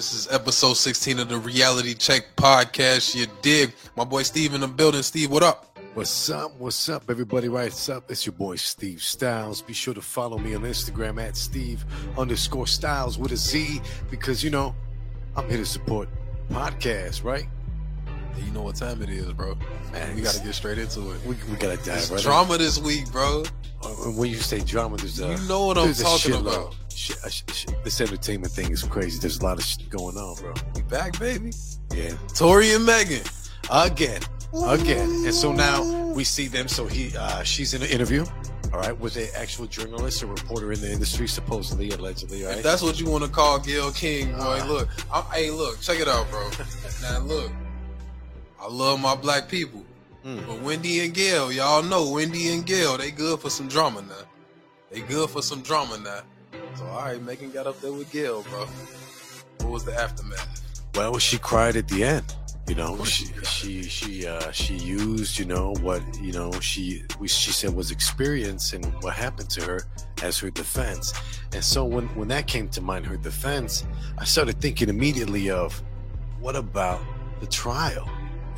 This is episode 16 of the Reality Check podcast. You dig? My boy Steve in the building. Steve, what up? What's up? What's up, everybody? What's up? It's your boy Steve Styles. Be sure to follow me on Instagram at Steve underscore Styles with a Z because you know I'm here to support podcasts, right? And you know what time it is, bro. Man, We got to get straight into it. we, we gotta dive It's right. drama this week, bro. Uh, When you say drama, there's a You know what I'm talking about. Shit, uh, sh- sh- this entertainment thing is crazy. There's a lot of shit going on, bro. We back, baby. Yeah, Tory and Megan. again, again, and so now we see them. So he, uh, she's in an interview. All right, with an actual journalist or reporter in the industry, supposedly, allegedly, If right? that's what you want to call Gayle King, boy. Uh. look, I'm, hey, look, check it out, bro. now, look, I love my black people, Mm. but Wendy and Gayle, y'all know Wendy and Gayle, they good for some drama now. They good for some drama now. So, all right, Megan got up there with Gayle, bro. What was the aftermath? Well, she cried at the end. You know, she she she she uh, she used you know what you know she we, she said was experience and what happened to her as her defense. And so when when that came to mind, her defense, I started thinking immediately of what about the trial?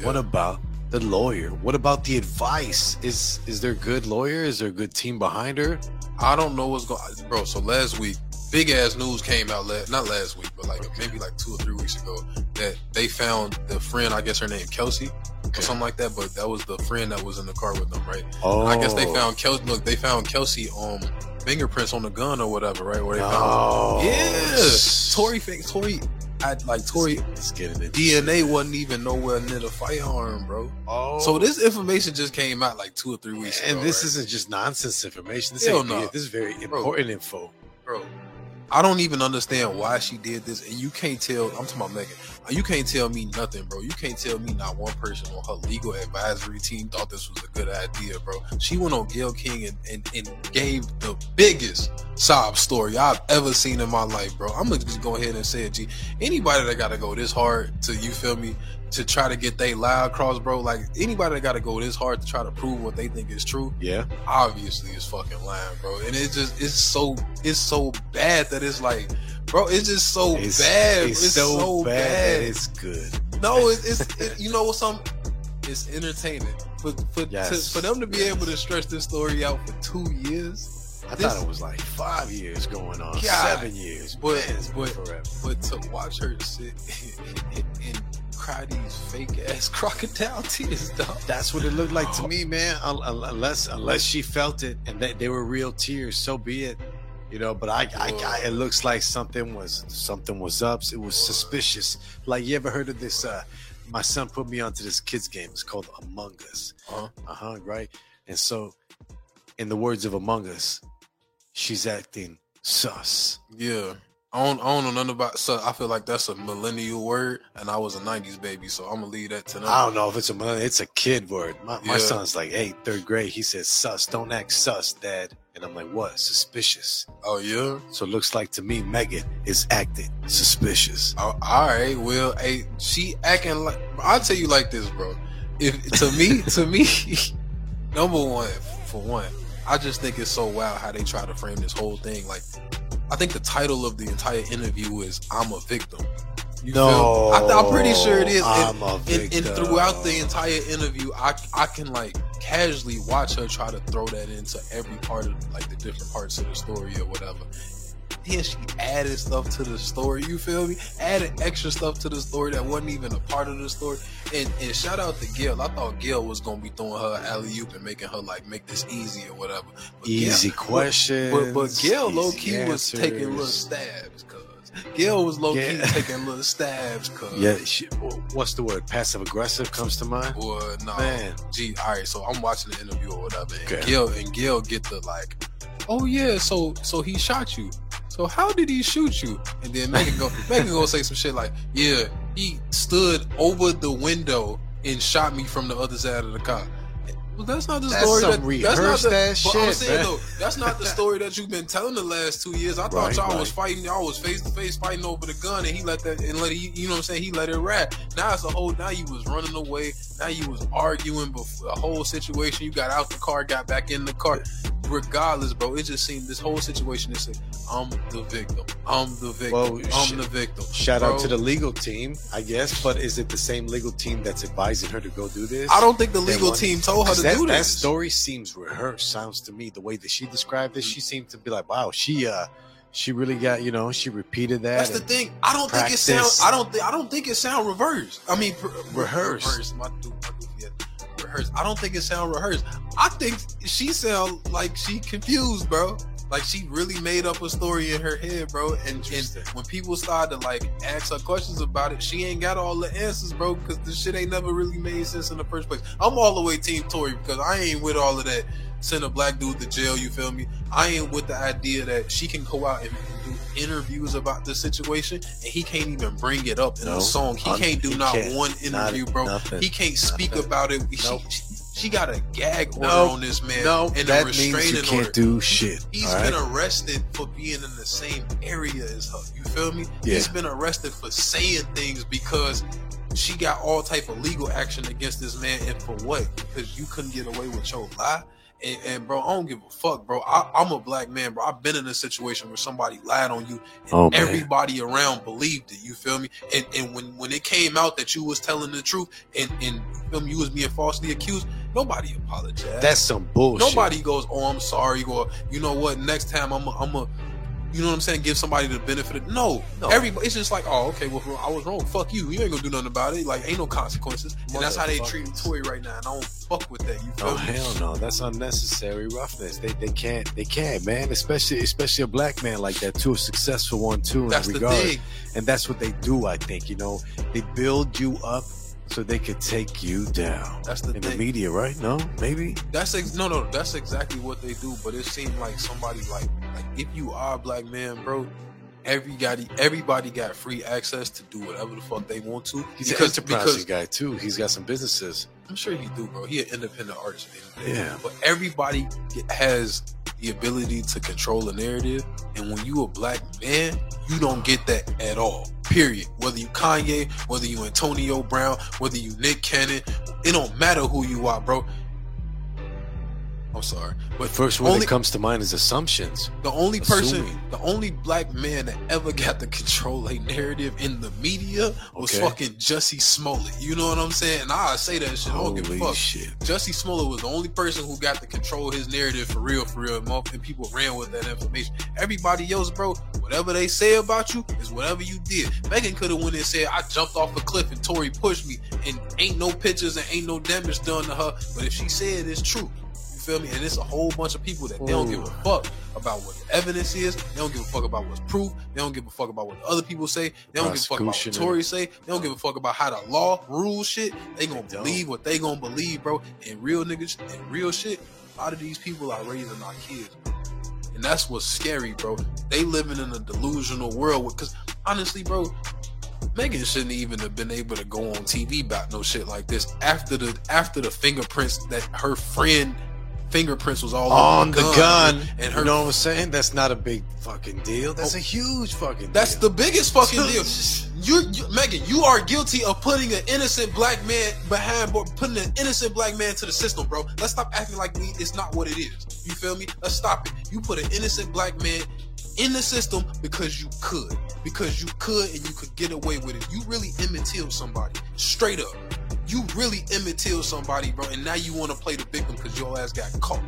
What about the lawyer? What about the advice? Is is there a good lawyer? Is there a good team behind her? I don't know what's going bro. So last week, big ass news came out. La- not last week, but like maybe like two or three weeks ago, that they found the friend. I guess her name Kelsey or something like that. But that was the friend that was in the car with them, right? Oh, I guess they found Kelsey. Look, they found Kelsey um fingerprints on the gun or whatever, right? Where they found. Oh, Yeah, Tory, fa- Tory, I like Tory. Let's get it. DNA wasn't even nowhere near the firearm, bro. Oh, So this information just came out like two or three weeks ago. And this right? isn't just nonsense information. This no. This is very important info. bro. I don't even understand why she did this, and you can't tell. I'm talking about Megan. You can't tell me nothing, bro. You can't tell me not one person on her legal advisory team thought this was a good idea, bro. She went on Gayle King and, and, and gave the biggest sob story I've ever seen in my life, bro. I'm gonna just go ahead and say it, G. Anybody that gotta go this hard to you feel me to try to get they lie across, bro. Like anybody that gotta go this hard to try to prove what they think is true, Yeah. obviously is fucking lying, bro. And it just it's so it's so bad that it's like, bro, it's just so It's, bad. It's, It's, so, so, bad, bad. it's good. no, it's, it's it, you know what some it's entertaining. For for, Yes. to, for them to be Yes. able to stretch this story out for two years, I This- thought it was like five years going on, God. seven years. But- Man, but- forever. but to watch her sit and cry these fake ass crocodile tears, dog. That's what it looked like to me, man. Un- un- Unless unless she felt it and that they were real tears, so be it. You know, but I, I, I, it looks like something was something was up. It was suspicious. Like you ever heard of this? Uh, my son put me onto this kids game. It's called Among Us. Uh-huh. Uh huh. Right. And so, in the words of Among Us, she's acting sus. Yeah. I don't, I don't know nothing about so I feel like that's a millennial word and I was a nineties baby, so I'm gonna leave that to them. I don't know if it's a millennial- it's a kid word. My, my Yeah. son's like, hey, third grade. He says sus. Don't act sus, dad. And I'm like, what? Suspicious. Oh yeah? So it looks like to me, Megan is acting suspicious. Oh, all right. Well, hey, she acting like I'll tell you like this, bro. If to me, to me, number one, for one, I just think it's so wild how they try to frame this whole thing. Like, I think the title of the entire interview is "I'm a victim." You No. I, I'm pretty sure it is. And- I'm a and, and throughout the entire interview, I I can like casually watch her try to throw that into every part of like the different parts of the story or whatever. Then she added stuff to the story. You feel me? Added extra stuff to the story that wasn't even a part of the story. And and shout out to Gayle. I thought Gayle was gonna be throwing her alley oop and making her like make this easy or whatever. But Easy Gayle, questions. But but Gayle low key was taking little stabs, cuz Gayle was low key Yeah. taking little stabs, cuz. Yeah, she, what's the word? Passive aggressive comes to mind. Boy, no. Man. Gee, all right. So I'm watching the interview or whatever, and Okay. Gayle and Gayle get the like, oh yeah, so so he shot you. So how did he shoot you? And then Megan go, Megan go say some shit like, yeah, he stood over the window and shot me from the other side of the car. Well, that's not the That's story. some that, that's not the, ass but I'm shit, saying though, that's not the story that you've been telling the last two years. I thought Right, y'all right. was fighting, y'all was face to face fighting over the gun, and he let that and let it, you know what I'm saying? He let it rap. Now it's a whole. Now you was running away. Now you was arguing before a whole situation. You got out the car, got back in the car. Regardless, bro, it just seemed this whole situation is like, I'm the victim. I'm the victim. Well, I'm sh- the victim. Shout out to the legal team, I guess. But is it the same legal team that's advising her to go do this? I don't think the legal team told her to that, do that this. story seems rehearsed. Sounds to me the way that she described it. She seemed to be like, "Wow, she uh, she really got you know, she repeated that." That's the thing. I don't think it sound. I don't. Think, I don't think it sound reversed. I mean, per, Rehearsed. Rehearsed. My dude, my dude, Rehearsed. I don't think it sound rehearsed. I think she sound like she confused, bro. Like she really made up a story in her head, bro. And, and when people started to like ask her questions about it, she ain't got all the answers, bro. Because the shit ain't never really made sense in the first place. I'm all the way Team Tory because I ain't with all of that. Send a black dude to jail. You feel me? I ain't with the idea that she can go out and interviews about the situation and he can't even bring it up in No. a song. He can't do he not can't. one Not- interview, bro. nothing. He can't speak Nothing. about it. She, Nope. she, she got a gag order on this man. no, and a that means you restraining can't order. do shit. He's all been arrested for being in the same area as her. You feel me? Yeah. He's been arrested for saying things because she got all type of legal action against this man, and for what? Because you couldn't get away with your lie. And, and bro, I don't give a fuck, bro. I, I'm a black man, bro. I've been in a situation where somebody lied on you, and Oh, everybody around believed it. You feel me? And, and when when it came out that you was telling the truth, and and you feel me, you was being falsely accused, nobody apologized. That's some bullshit. Nobody goes, "Oh, I'm sorry," or you know what? Next time, I'm, a, I'm a, you know what I'm saying? Give somebody the benefit. of No, No. everybody. It's just like, oh, okay, well, I was wrong. Fuck you. You ain't gonna do nothing about it. Like, ain't no consequences. And that's how they treat. Tory right now. And I don't fuck with that. You feel Oh me? hell no! That's unnecessary roughness. They they can't they can't man. Especially especially a black man like that too, a successful one too in That's that the regard. thing. And that's what they do. I think you know they build you up so they could take you down. That's the In the media, right? No, maybe. That's ex- no, no. That's exactly what they do. But it seemed like somebody like, like if you are a black man, bro. Everybody, everybody got free access to do whatever the fuck they want to. He's because, an enterprising because guy too. He's got some businesses. I'm sure he do, bro. He an independent artist. at the end of the day. Yeah. But everybody has the ability to control a narrative, and when you a black man, you don't get that at all. Period. Whether you Kanye, whether you Antonio Brown, whether you Nick Cannon, it don't matter who you are, bro. I'm sorry, but first one only- that comes to mind is assumptions. the only person, the only black man that ever got to control a narrative in the media was Okay. fucking Jussie Smollett. You know what I'm saying? And I say that shit. I don't give a fuck. shit! Jussie Smollett was the only person who got to control his narrative for real, for real, and people ran with that information. Everybody else, bro, whatever they say about you is whatever you did. Megan could have went and said, "I jumped off a cliff and Tory pushed me," and ain't no pictures and ain't no damage done to her. But if she said it's true, feel me? And it's a whole bunch of people that they don't give a fuck about what the evidence is. They don't give a fuck about what's proof. They don't give a fuck about what the other people say. They don't give a fuck about what Tory say. They don't give a fuck about how the law rules shit. They gonna They believe what they gonna believe, bro. And real niggas and real shit. A lot of these people are raising our kids, bro. and that's what's scary, bro. They living in a delusional world. Because honestly, bro, Megan shouldn't even have been able to go on TV about no shit like this after the after the fingerprints that her friend fingerprints was all On the gun, and her you know what I'm saying? That's not a big fucking deal. That's a oh, huge fucking. That's deal. the biggest fucking deal. You, you, Megan, you are guilty of putting an innocent black man behind, putting an innocent black man to the system, bro. Let's stop acting like we, it's not what it is. You feel me? Let's stop it. You put an innocent black man in the system because you could, because you could, and you could get away with it. You really Emmett Till somebody, straight up. You really Emmett Till somebody, bro, and now you want to play the victim because your ass got caught.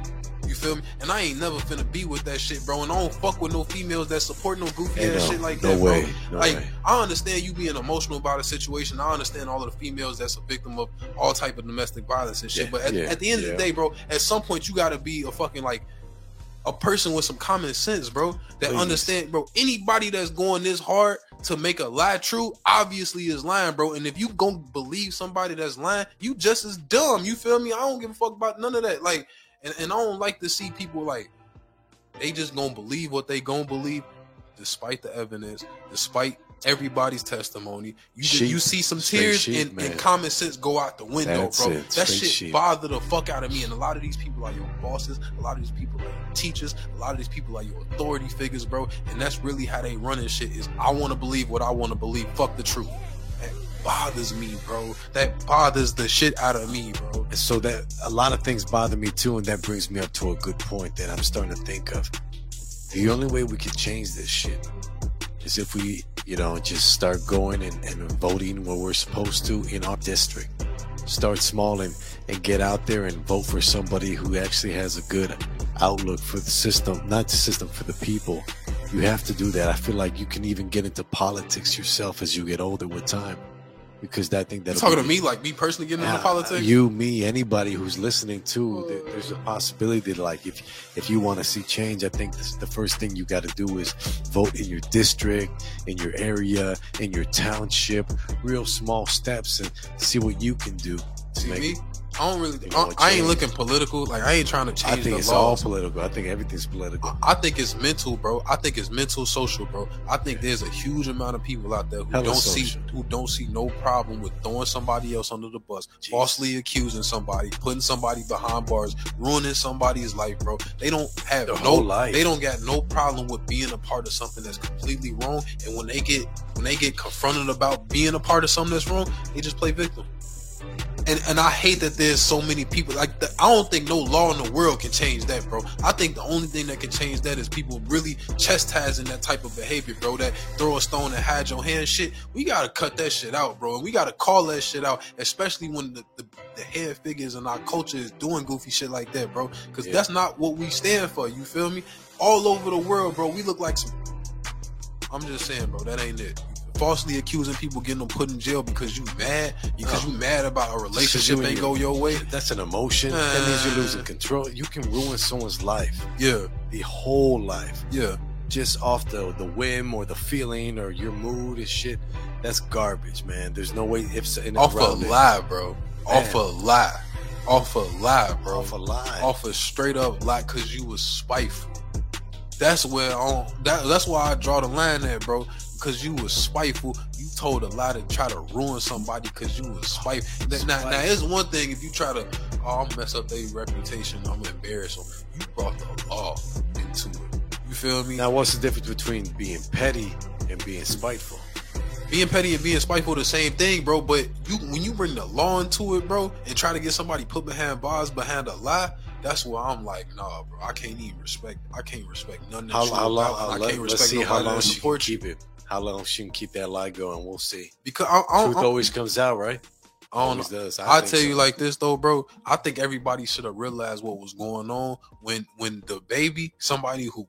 You feel me? And I ain't never finna be with that shit, bro. And I don't fuck with no females that support no goofy Hey, ass no, shit like no that, way, bro. no like way. I understand you being emotional about a situation. I understand all of the females that's a victim of all type of domestic violence and shit. Yeah, but at, yeah, at the end of the day, bro, at some point you gotta be a fucking like a person with some common sense, bro. That Please. understand, bro. Anybody that's going this hard to make a lie true, obviously is lying, bro. And if you gonna believe somebody that's lying, you just as dumb. You feel me? I don't give a fuck about none of that. Like, and, and I don't like to see people like they just gonna believe what they gonna believe, despite the evidence, despite everybody's testimony. You Sheep. you see some tears sheep, and, and common sense go out the window, That's bro. it. That shit sheep. bother the fuck out of me. And a lot of these people are your bosses. A lot of these people are your teachers. A lot of these people are your authority figures, bro. And that's really how they run running shit. Is I want to believe what I want to believe. Fuck the truth. And bothers me, bro. That bothers the shit out of me, bro. And so that a lot of things bother me too, and that brings me up to a good point that I'm starting to think of. The only way we can change this shit is if we, you know, just start going and, and voting where we're supposed to in our district. Start small and, and get out there and vote for somebody who actually has a good outlook for the system, not the system, for the people. You have to do that. I feel like you can even get into politics yourself as you get older with time. Because I think that talking to me, like me personally getting into politics. You, me, anybody who's listening to, there, there's a possibility that, like, if if you want to see change, I think this, the first thing you got to do is vote in your district, in your area, in your township. Real small steps and see what you can do. to See make me? it- I don't really. I, I ain't looking political. Like I ain't trying to change. I think the it's all political. I think everything's political. I think it's mental, bro. I think it's mental, social, bro. I think there's a huge amount of people out there who Hella don't social. see who don't see no problem with throwing somebody else under the bus, Jesus. falsely accusing somebody, putting somebody behind bars, ruining somebody's life, bro. They don't have Their no life. they don't got no problem with being a part of something that's completely wrong. And when they get when they get confronted about being a part of something that's wrong, they just play victim. And and I hate that there's so many people like the, I don't think no law in the world can change that, bro. I think the only thing that can change that is people really chastising that type of behavior, bro. That throw a stone and hide your hand shit. We gotta cut that shit out, bro. And we gotta call that shit out, especially when the, the, the head figures in our culture is doing goofy shit like that, bro. Because Yeah. that's not what we stand for. You feel me? All over the world, bro. We look like some. I'm just saying, bro. That ain't it. Falsely accusing people, getting them put in jail because you mad, because you mad about a relationship ain't go your way. That's an emotion. that means you're losing Uh. control. You can ruin someone's life, Yeah, the whole life, yeah. just off the the whim or the feeling or your mood and shit. That's garbage, man. There's no way if Off a lie, bro. Off a lie. Off a lie, bro. off a lie. off a straight up lie because you was spiteful. That's where on that that's why I draw the line at, bro. Because you was spiteful, you told a lie to try to ruin somebody because you was spiteful. Now, now, now, it's one thing if you try to, oh, I'm mess up their reputation, I'm gonna embarrass them. You brought the law into it. You feel me? Now, what's the difference between being petty and being spiteful? being petty and being spiteful the same thing, bro. But you when you bring the law into it, bro, and try to get somebody put behind bars behind a lie, that's where I'm like, nah, bro. I can't even respect. I can't respect none of that How, how long? I let, can't us respect see how long she can supports you. keep it. How long she can keep that lie going? We'll see. Because I, I, Truth I, always comes out, right? I don't Always does. I tell you like this though, bro. I think everybody should have realized what was going on when when the baby, somebody who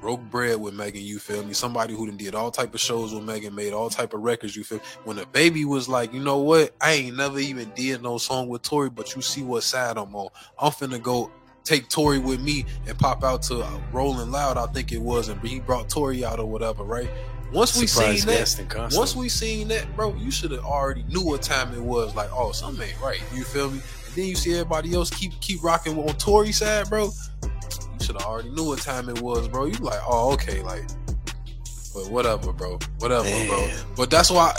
broke bread with Megan, you feel me? Somebody who did all type of shows with Megan, made all type of records, you feel? When the baby was like, you know what? I ain't never even did no song with Tory, but you see what side I'm on. I'm finna go take Tory with me and pop out to Rolling Loud. I think it was, and he brought Tory out or whatever, right? Once we Surprise seen that, guest in concert. once we seen that, bro, you should have already knew what time it was. Like, oh, something ain't right. You feel me? And then you see everybody else keep keep rocking on Tory side, bro. You should have already knew what time it was, bro. You like, oh, okay, like, but whatever, bro. Whatever, bro. But that's why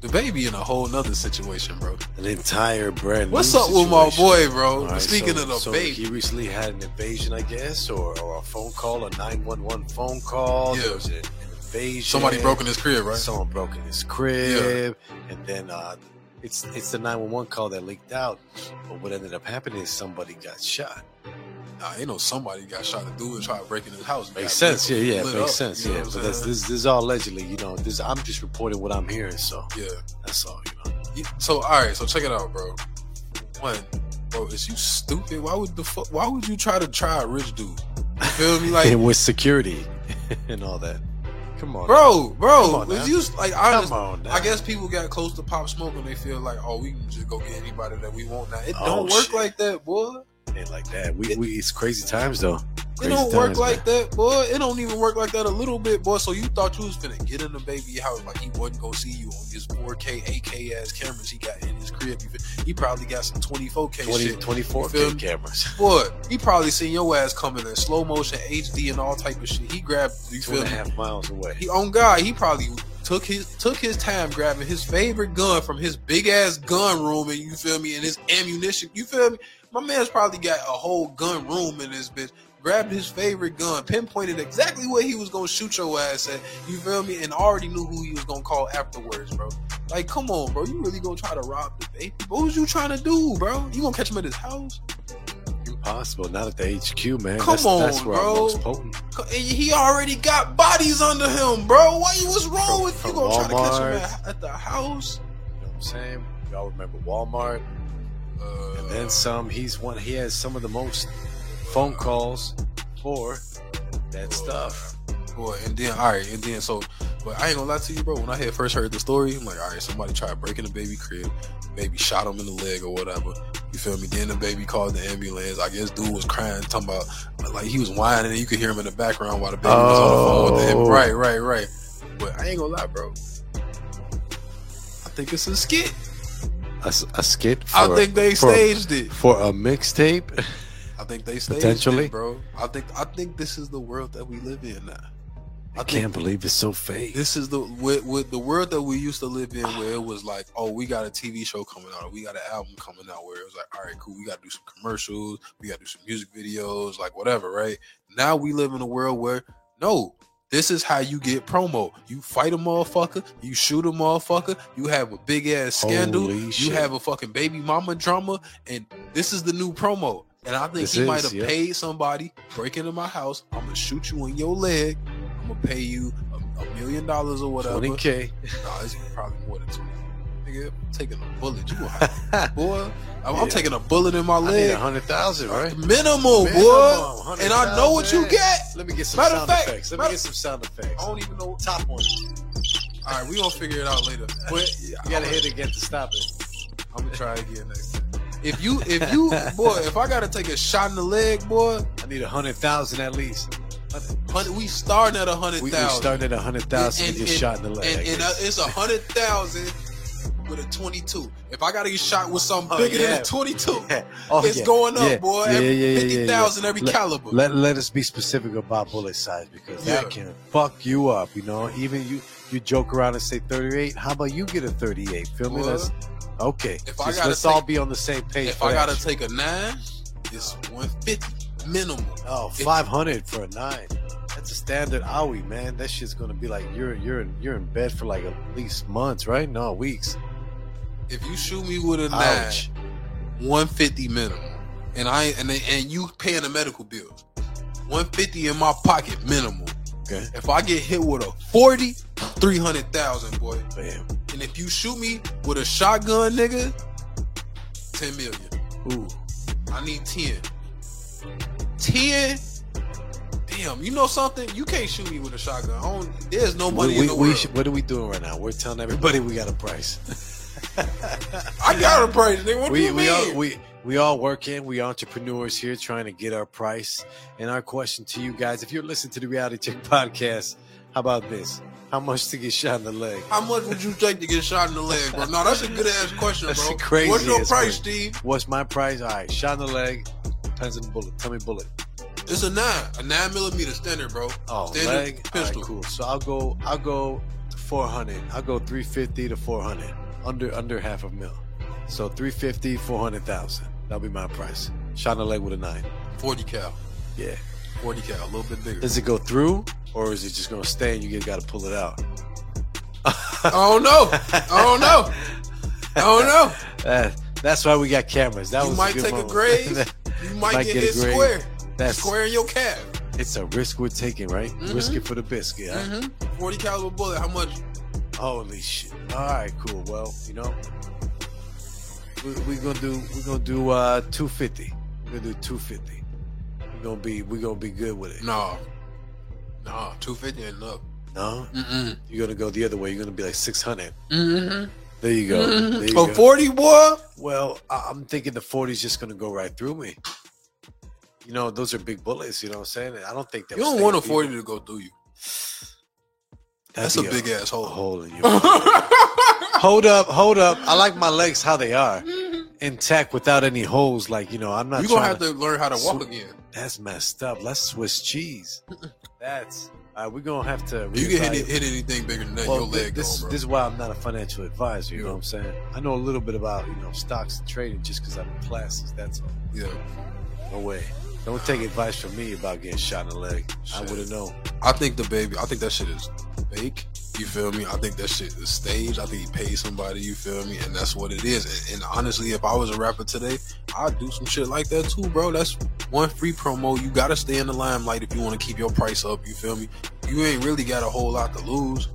the baby in a whole nother situation, bro. an entire brand. What's up with my boy, bro? Right, Speaking so- of the so baby, he recently had an invasion, I guess, or, or a phone call, a nine one one phone call. Yeah. There was an invasion. somebody broke in his crib, right? Someone broke in his crib, and then uh, it's it's the nine one one call that leaked out. But what ended up happening is somebody got shot. Nah, you know somebody got shot. The dude trying to break in his house. Makes sense, yeah, lit- yeah, makes up, sense, you know yeah. But that's this, this is all allegedly, you know. This I'm just reporting what I'm hearing, so yeah. that's all, you know. You- So all right, so check it out, bro. One, bro, is you stupid? Why would the fuck? Why would you try to try a rich dude? You feel me? Like, and with security and all that. Come on, bro, Come bro, on you like? Come Honest, on, now. I guess people got close to Pop Smoke and they feel like, oh, we can just go get anybody that we want now. It Oh, don't work shit. like that, boy. Ain't like that. We, we it's crazy times though. It don't work times, like man. that, boy. It don't even work like that a little bit, boy. So you thought you was finna get in the baby house like he wasn't gonna see you on his 4K, 8K ass cameras he got in his crib. He probably got some 24K 20, shit. 24K cameras. Boy, he probably seen your ass coming in slow motion, HD, and all type of shit. He grabbed, you Two feel and a half miles away. He on God, he probably took his took his time grabbing his favorite gun from his big ass gun room, and you feel me, and his ammunition. You feel me? My man's probably got a whole gun room in this bitch. grabbed his favorite gun, pinpointed exactly where he was gonna shoot your ass at. You feel me? And already knew who he was gonna call afterwards, bro. Like, come on, bro. You really gonna try to rob the baby? What was you trying to do, bro? You gonna catch him at his house? Impossible. Not at the HQ, man. Come that's, on, that's where bro. I'm most potent. He already got bodies under him, bro. Why? What's wrong From- with you? Gonna try to catch him at, at the house? You know what I'm saying? Y'all remember Walmart? And then some. He's one. He has some of the most phone calls for that stuff. Boy, and then all right, and then so, but I ain't gonna lie to you, bro. When I had first heard the story, I'm like, all right, somebody tried breaking break the baby crib, baby shot him in the leg or whatever. You feel me? Then the baby called the ambulance. I guess dude was crying, talking about like he was whining, and you could hear him in the background while the baby was on the phone with the Oh. Right, right, right. But I ain't gonna lie, bro. I think it's a skit. A, a skit. For, I think they for- staged it. for a mixtape. I think they staged Potentially. it, bro. I think I think this is the world that we live in now. I can't believe it's so fake. This is the with, with the world that we used to live in, where it was like, oh, we got a TV show coming out, we got an album coming out, where it was like, all right, cool, we got to do some commercials, we got to do some music videos, like whatever, right? Now we live in a world where no, this is how you get promo. You fight a motherfucker, you shoot a motherfucker, you have a big ass scandal, you have a fucking baby mama drama, and this is the new promo. And I think This he might have yeah. paid somebody break into my house. I'm gonna shoot you in your leg. I'm gonna pay you a, a million dollars or whatever. Twenty k. Nah, it's probably more than twenty. Nigga, I'm taking a bullet. You gonna boy? I'm, I'm taking a bullet in my leg. a hundred thousand, right? Minimal, Minimum, boy. And I know what you get. Let me get some Matter sound fact- effects. Let me get some sound effects. I don't even know. Top one. All right, we gonna figure it out later. But You gotta hit it again to stop it. I'm gonna try again next time. If you, if you, boy, if I gotta take a shot in the leg, boy, I need a hundred thousand at least. we starting at a hundred We, we thousand. at a hundred thousand get shot in the leg. And, and uh, it's a hundred thousand with a twenty-two. If I gotta get shot with something Oh, bigger yeah. than a twenty-two, Yeah. Oh, it's yeah. going up, boy. Yeah, yeah, yeah, yeah, Fifty thousand yeah. every Let- caliber. Let, let us be specific about bullet size because that can fuck you up. You know, even you you joke around and say 38. How about you get a 38? Feel me? That's okay. If I gotta let's take- all be on the same page. if I gotta take a nine, it's one fifty minimum. oh 500 for a nine. That's a standard owie, man. That shit's gonna be like you're you're in, you're in bed for like at least months, right? No weeks. If you shoot me with a Ouch. nine, one fifty minimum, and I and and you paying the medical bills, one fifty in my pocket minimum. Okay. If I get hit with a 40, 300,000, boy. Bam. And if you shoot me with a shotgun, nigga, 10 million. Ooh. I need 10. 10? Damn, you know something? You can't shoot me with a shotgun. I don't, there's no money we, in the we world. should- what are we doing right now? We're telling everybody we got a price. I got a price, nigga. What do we you we mean? all we we all work in. We entrepreneurs here trying to get our price. And our question to you guys: If you're listening to the Reality Check podcast, how about this? How much to get shot in the leg? How much would you take to get shot in the leg, bro? No, that's a good ass question, That's bro. crazy What's your price. Steve? What's my price? All right, shot in the leg. Depends on the bullet. Tell me bullet. It's a nine, a nine millimeter standard, bro. Oh, Standard leg. Pistol. right, cool. So I'll go. I'll go. Four hundred. I'll go three fifty to four hundred. Under under half a mil. So 350, 400,000. That'll be my price. Shot in the leg with a nine. 40 cal. Yeah. 40 cal, a little bit bigger. Does it go through, or is it just gonna stay and you got to pull it out? I don't know. I don't know. I don't know. That, that's why we got cameras. That You was might good You might take a moment. grade. You might, Might get, get a hit square. That's Square in your calf. it's a risk we're taking, right? Mhm. Risk it for the biscuit. Huh? Mm-hmm. 40 caliber bullet. How much? Holy shit! All right, cool. Well, you know, we, we gonna do we're gonna do uh 250. We're gonna do 250. We're gonna be we're gonna be good with it. No. No, 250 ain't enough. No, Mm-mm. you're gonna go the other way. You're gonna be like 600. Mm-hmm. There you go. There you Oh, go. 40, boy? Well, I- I'm thinking the 40 is just going to go right through me. You know, those are big bullets. You know what I'm saying? I don't think that You don't want a 40 to go through you. That's a big ass hole. hole in you. hold up, hold up. I like my legs how they are, intact without any holes. Like you know, I'm not. You're going to have to learn how to walk Sw- again. That's messed up. Let's Swiss cheese. That's. Uh, all right, we're gonna have to. You can hit, hit anything bigger than that, Well, your leg this, gone, bro. this is why I'm not a financial advisor. You Yeah. know what I'm saying? I know a little bit about you know stocks and trading just because I'm in classes. That's all. yeah. No way. Don't take advice from me about getting shot in the leg. I wouldn't know. I think the baby. I think that shit is fake. You feel me? I think that shit is staged. I think he paid somebody. You feel me? And that's what it is. And, and honestly, if I was a rapper today, I'd do some shit like that too, bro. That's one free promo. You gotta stay in the limelight if you want to keep your price up. You feel me? You ain't really got a whole lot to lose.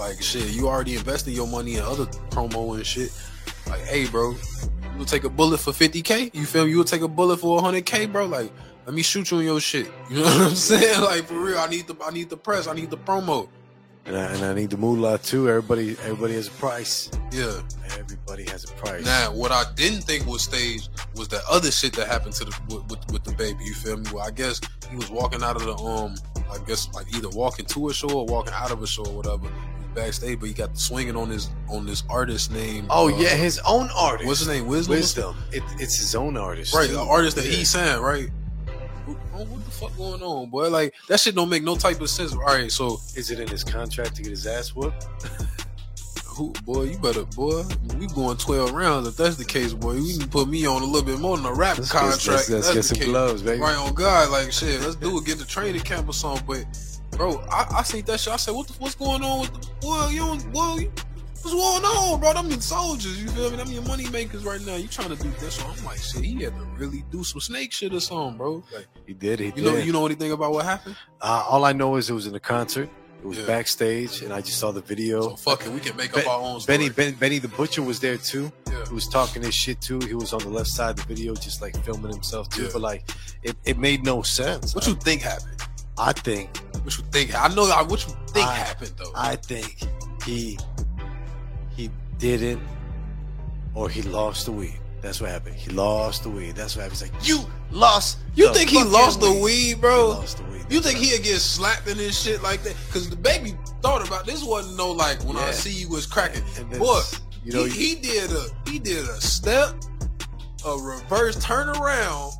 Like shit, you already invested your money in other promo and shit. Like, hey, bro, you will take a bullet for 50k. You feel me? You will take a bullet for 100k, bro. Like, let me shoot you in your shit. You know what I'm saying? Like for real, I need the I need the press. I need the promo. And I, and I need the moolah too. Everybody, everybody has a price. Yeah. Everybody has a price. Now, what I didn't think was staged was that other shit that happened to the with, with, with the baby. You feel me? Well, I guess he was walking out of the um, I guess like either walking to a show or walking out of a show or whatever. Backstage, but he got swinging on his on this artist name. oh uh, yeah, his own artist. what's his name? Wisdom. Wisdom. It, it's his own artist. Right, the artist that Yeah. he signed, right? Oh, What the fuck going on, boy? Like that shit don't make no type of sense. All right, so Is it in his contract to get his ass whooped? who, boy, you better, boy, we going twelve rounds. If that's the case, boy, you can put me on a little bit more than a rap Let's get, contract. let's, let's That's get some case. gloves, baby. Right on God, like shit. Let's do it. Get the training camp or something. But bro, I, I seen that shit. I said, what the, what's going on with the boy? You don't, you- what's going on, bro? Them soldiers. You feel me? Them your money makers right now. You trying to do this? So I'm like, shit. He had to really do some snake shit or something, bro. Like, He did. He you did. know, you know anything about what happened? uh, all I know is it was in a concert. It was Yeah. backstage, and I just saw the video. So fuck it, we can make Ben- up our own story. Benny, ben, Benny the Butcher was there too. Yeah. He was talking his shit too. He was on the left side of the video, just like filming himself too. Yeah. But like, it, it made no sense. What you think happened? I think What you think? I know. What you think I- happened though. I think he he didn't, or he lost the weed. That's what happened. He lost the weed. That's what happened. He's like, you lost. you think he lost the weed, bro? He lost the weed. You think he'd get slapped in this shit like that? Because the baby thought about this wasn't no like when I see you was cracking. Boy, you know, he, he did a he did a step, a reverse turnaround,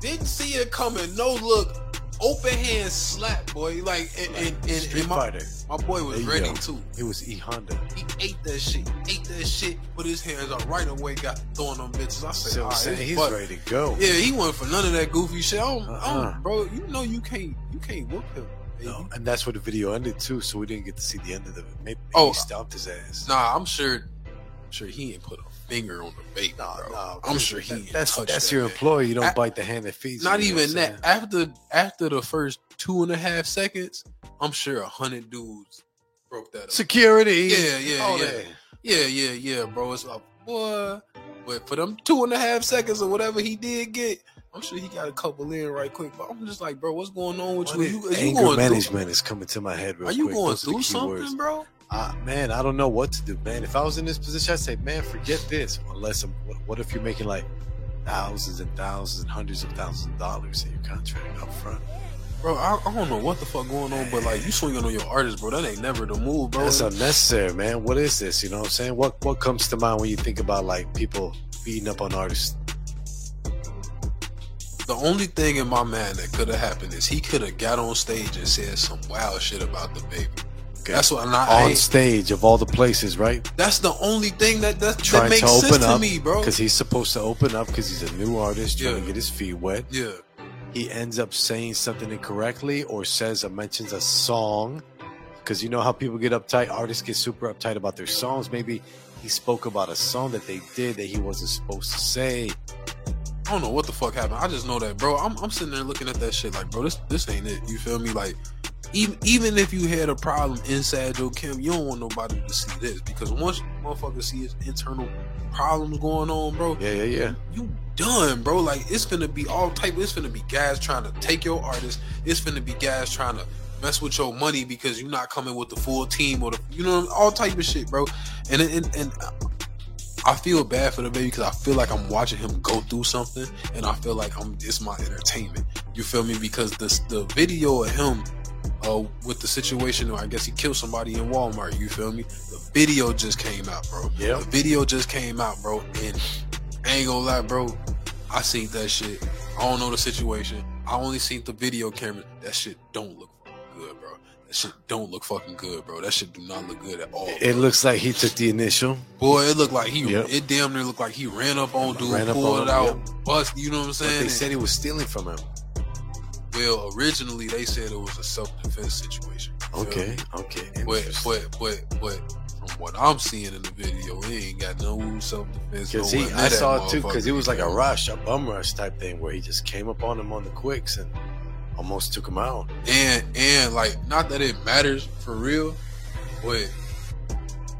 didn't see it coming. No look, open hand slap, boy. Like and and, and, Street and my, Fighter. my boy was There ready too. It was E Honda. He ate that shit, ate that shit, put his hands up right away, got throwing them bitches. I said, So all saying he's butt- ready to go. Yeah, he went for none of that goofy shit. I don't, I Uh-uh. don't, bro. You know you can't, you can't whoop him. baby. No, and that's where the video ended too. So we didn't get to see the end of it. Maybe, maybe Oh. he stomped his ass. Nah, I'm sure, I'm sure he ain't put a finger on the baby, No, bro. I'm sure he that- ain't that's that's that your man. employer. You don't I- bite the hand that feeds. Not you, even that. After after the first two and a half seconds, I'm sure a hundred dudes broke that up. Security. Yeah, yeah, yeah. that. Yeah, yeah, yeah, bro. It's like, boy. But for them two and a half seconds or whatever he did get, I'm sure he got a couple in right quick. But I'm just like, bro, what's going on with What you? is- you, anger going through, management is coming to my head. Real are you quick. going Those through something, words. bro? Uh, man, I don't know what to do, man. If I was in this position, I'd say, man, forget this. Unless I'm, what, what if you're making like thousands and thousands and hundreds of thousands of dollars in your contract up front? Bro, I, I don't know what the fuck going on, but like you swinging on your artist, bro. That ain't never the move, bro. That's unnecessary, man. What is this? You know what I'm saying? What what comes to mind when you think about like people beating up on artists? The only thing in my mind that could have happened is he could have got on stage and said some wild shit about the baby. That's what and I, I On stage of all the places, right? that's the only thing that that, that makes to sense to me, bro. because he's supposed to open up because he's a new artist trying Yeah. to get his feet wet. Yeah, he ends up saying something incorrectly or says or mentions a song because you know how people get uptight artists get super uptight about their songs maybe he spoke about a song that they did that he wasn't supposed to say I don't know what the fuck happened. I just know that, bro. I'm, I'm sitting there looking at that shit like, bro, this this ain't it. You feel me? Like, even even if you had a problem inside your Kim, you don't want nobody to see this because once motherfuckers see his internal problems going on, bro, yeah yeah yeah you done, bro. Like it's gonna be all type. It's gonna be guys trying to take your artist. It's gonna be guys trying to mess with your money because you're not coming with the full team or the you know all type of shit, bro. And and and I feel bad for the baby because I feel like I'm watching him go through something, and I feel like I'm it's my entertainment. You feel me? Because the the video of him. Uh, with the situation, I guess he killed somebody in Walmart. You feel me? The video just came out, bro. Yeah. The video just came out, bro, and I ain't gonna lie, bro. I seen that shit. I don't know the situation. I only seen the video camera. That shit don't look good, bro. That shit don't look fucking good, bro. That shit do not look good at all. it looks like he took the initial Boy, it looked like he. Yep. It damn near looked like he ran up on dude, Ran pulled it out, yep. bust. You know what I'm but saying? they said he was stealing from him Well, originally they said it was a self defense situation. Okay, okay. But but but but from what I'm seeing in the video, he ain't got no self defense. Because he, I saw it too. Because it was like a rush, a bum rush type thing, where he just came up on him on the quicks and almost took him out. and and like not that it matters for real, but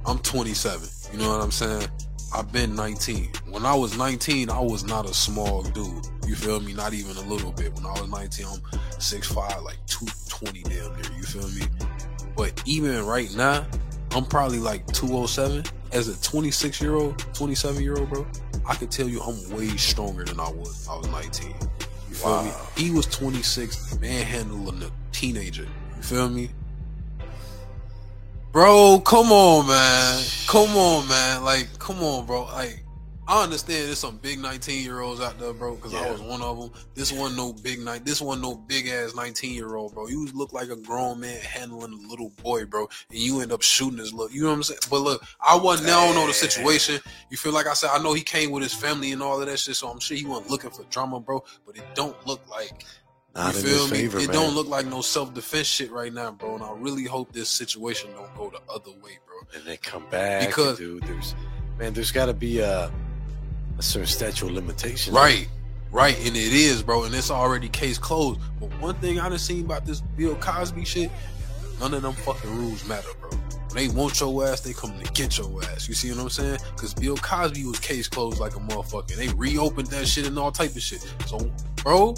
I'm 27. You know what I'm saying? I've been 19. When I was 19, I was not a small dude. You feel me? Not even a little bit. When I was 19, I'm 6'5", like 220 damn near. You feel me? But even right now, I'm probably like 207. As a 26 year old, 27 year old, bro, I can tell you I'm way stronger than I was. when I was 19. You feel me? He was 26, manhandling a teenager. You feel me? Bro, come on, man. Come on, man. Like, come on, bro. Like, I understand there's some big 19 year olds out there, bro, because I was one of them. This one no big night. This one no big ass 19 year old, bro. You look like a grown man handling a little boy, bro, and you end up shooting his look. You know what I'm saying? But look, I wasn't. Now I don't know the situation. You feel like I said, I know he came with his family and all of that shit, so I'm sure he wasn't looking for drama, bro. But it don't look like Not you feel me? favor, it man. don't look like no self defense shit right now, bro. And I really hope this situation don't go the other way, bro. and they come back. Because- dude, there's man, there's got to be a, a certain statute of limitations. Right, right, and it is, bro, and it's already case closed. But one thing I done seen about this Bill Cosby shit, none of them fucking rules matter, bro. When they want your ass, they come to get your ass. You see what I'm saying? Because Bill Cosby was case closed like a motherfucker. They reopened that shit and all type of shit. So, bro,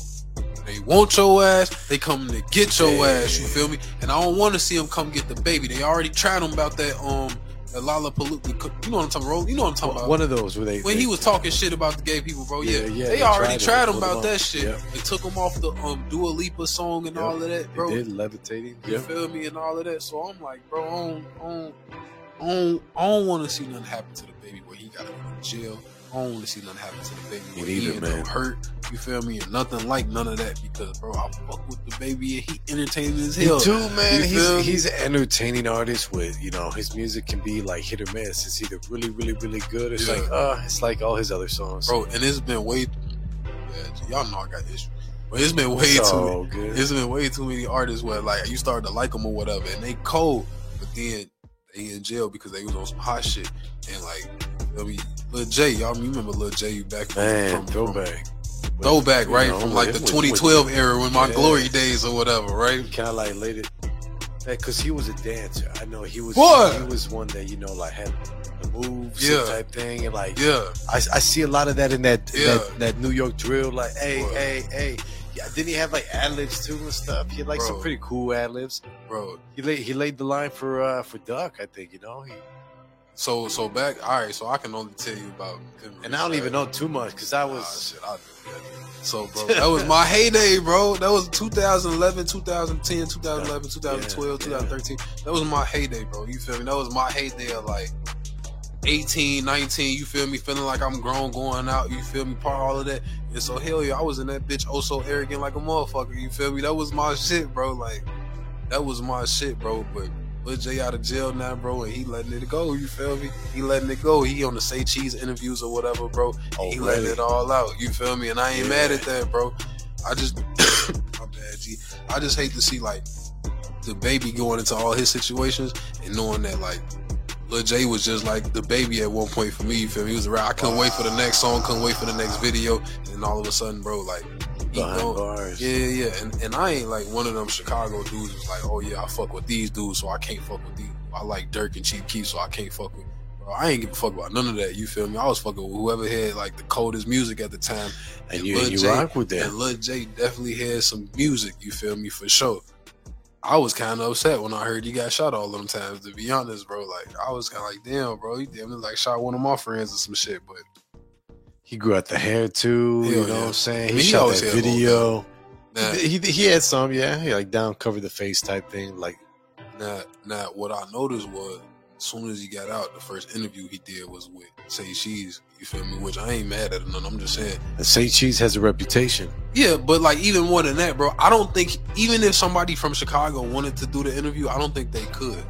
they want your ass, they come to get your ass. You feel me? And I don't want to see them come get the baby. They already tried them about that um Lollapalooza. You know what I'm talking about? You know what I'm talking about? One of those where they when they- he was talking shit about the gay people, bro. Yeah, Yeah, yeah, they, they already tried tried him about that shit. They took him off the um Dua Lipa song and all of that, they bro. did levitating. You Yeah. feel me and all of that. So I'm like, bro, I don't, I don't, I don't, don't want to see nothing happen to the baby where he got to go to jail. I don't want to see nothing happen to the baby Me he neither, man. hurt. You feel me? And nothing like none of that because, bro, I fuck with the baby and he entertaining as hell. too, man. You feel me? He's he's an entertaining artist with you know his music can be like hit or miss. It's either really really really good. It's Yeah. like uh, it's like all his other songs, bro, and it's been way. Yeah, y'all know I got issues, but it's been way It's too. good. It's been way too many artists where like you started to like them or whatever, and they cold, but then they in jail because they was on some hot shit, and like, I mean, Lil Jay, y'all remember Lil Jay back from, Man, from, from throwback. throwback, You right know, from like the with- 2012 era when my Yeah. glory days or whatever, right? kind of like later. because he was a dancer. I know he was. What? He was one that you know like had the moves Yeah. type thing, and like Yeah, I, I see a lot of that in that Yeah. that, that New York drill. Like, hey, What? hey, hey. Didn't he have like ad libs too and stuff? He had like some pretty cool ad libs. bro. He laid he laid the line for uh for Duck, I think. You know, he, So so back, all right. So I can only tell you about and I don't even know too much because I was. shit, I. So, bro, that was my heyday, bro. That was 2011, 2010, 2011, 2012, Yeah, 2013. That was my heyday, bro. You feel me? That was my heyday of like 18, 19. You feel me? Feeling like I'm grown, going out. You feel me? Part all of that. And so, hell yeah, I was in that bitch oh so arrogant like a motherfucker. You feel me? That was my shit, bro. Like, that was my shit, bro. But Lil Jay out of jail now, bro, and he letting it go. You feel me? He letting it go. He on the Say Cheese interviews or whatever, bro. Oh, he letting it all out. You feel me? And I ain't Yeah. mad at that, bro. I just, my bad, G. I just hate to see like the baby going into all his situations and knowing that like Lil Jay was just like the baby at one point for me. You feel me? He was around. I couldn't wait for the next song. Couldn't wait for the next video. And all of a sudden, bro, like bars. yeah, yeah, yeah. And, and I ain't like one of them Chicago dudes who's like, oh yeah, I fuck with these dudes, so I can't fuck with these. I like Durk and Chief Keef, so I can't fuck with. Bro, I ain't give a fuck about none of that. You feel me? I was fucking with whoever had like the coldest music at the time. And you, Lil you J- rock with that. And. Lil Jay definitely had some music. You feel me? For sure. I was kind of upset when I heard he got shot all them times. To be honest, bro, like I was kind of like, damn, bro, he damn near like shot one of my friends or some shit. But He grew out the hair too. you know yeah. what I'm saying? He, he shot that had a little video. now, He, he, he had some, yeah. He like down cover the face type thing. Like, now, now, what I noticed was as soon as he got out, the first interview he did was with Say Cheese. You feel me? Which I ain't mad at him. I'm just saying. and Say Cheese has a reputation. Yeah, but like even more than that, bro. I don't think even if somebody from Chicago wanted to do the interview, I don't think they could.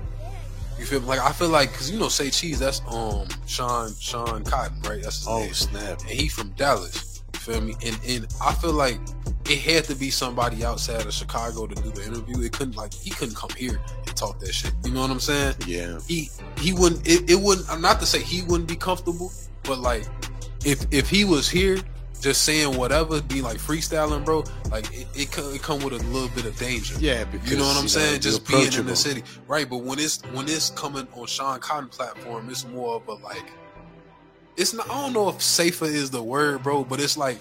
You feel me? Like I feel like because you know, say cheese. That's um Sean Sean Cotton, right? That's his Oh name. snap! And he from Dallas. You feel me? And and I feel like it had to be somebody outside of Chicago to do the interview. It couldn't like he couldn't come here and talk that shit. You know what I'm saying? Yeah. He he wouldn't. It, it wouldn't. I'm not to say he wouldn't be comfortable, but like if if he was here just saying whatever, be like freestyling, bro. Like it, it, come, it come with a little bit of danger. Yeah, because You know what I'm saying? you're Just being in the city, right? But when it's when it's coming on Sean Cotton platform, it's more of a like. It's not. I don't know if safer is the word, bro, but it's like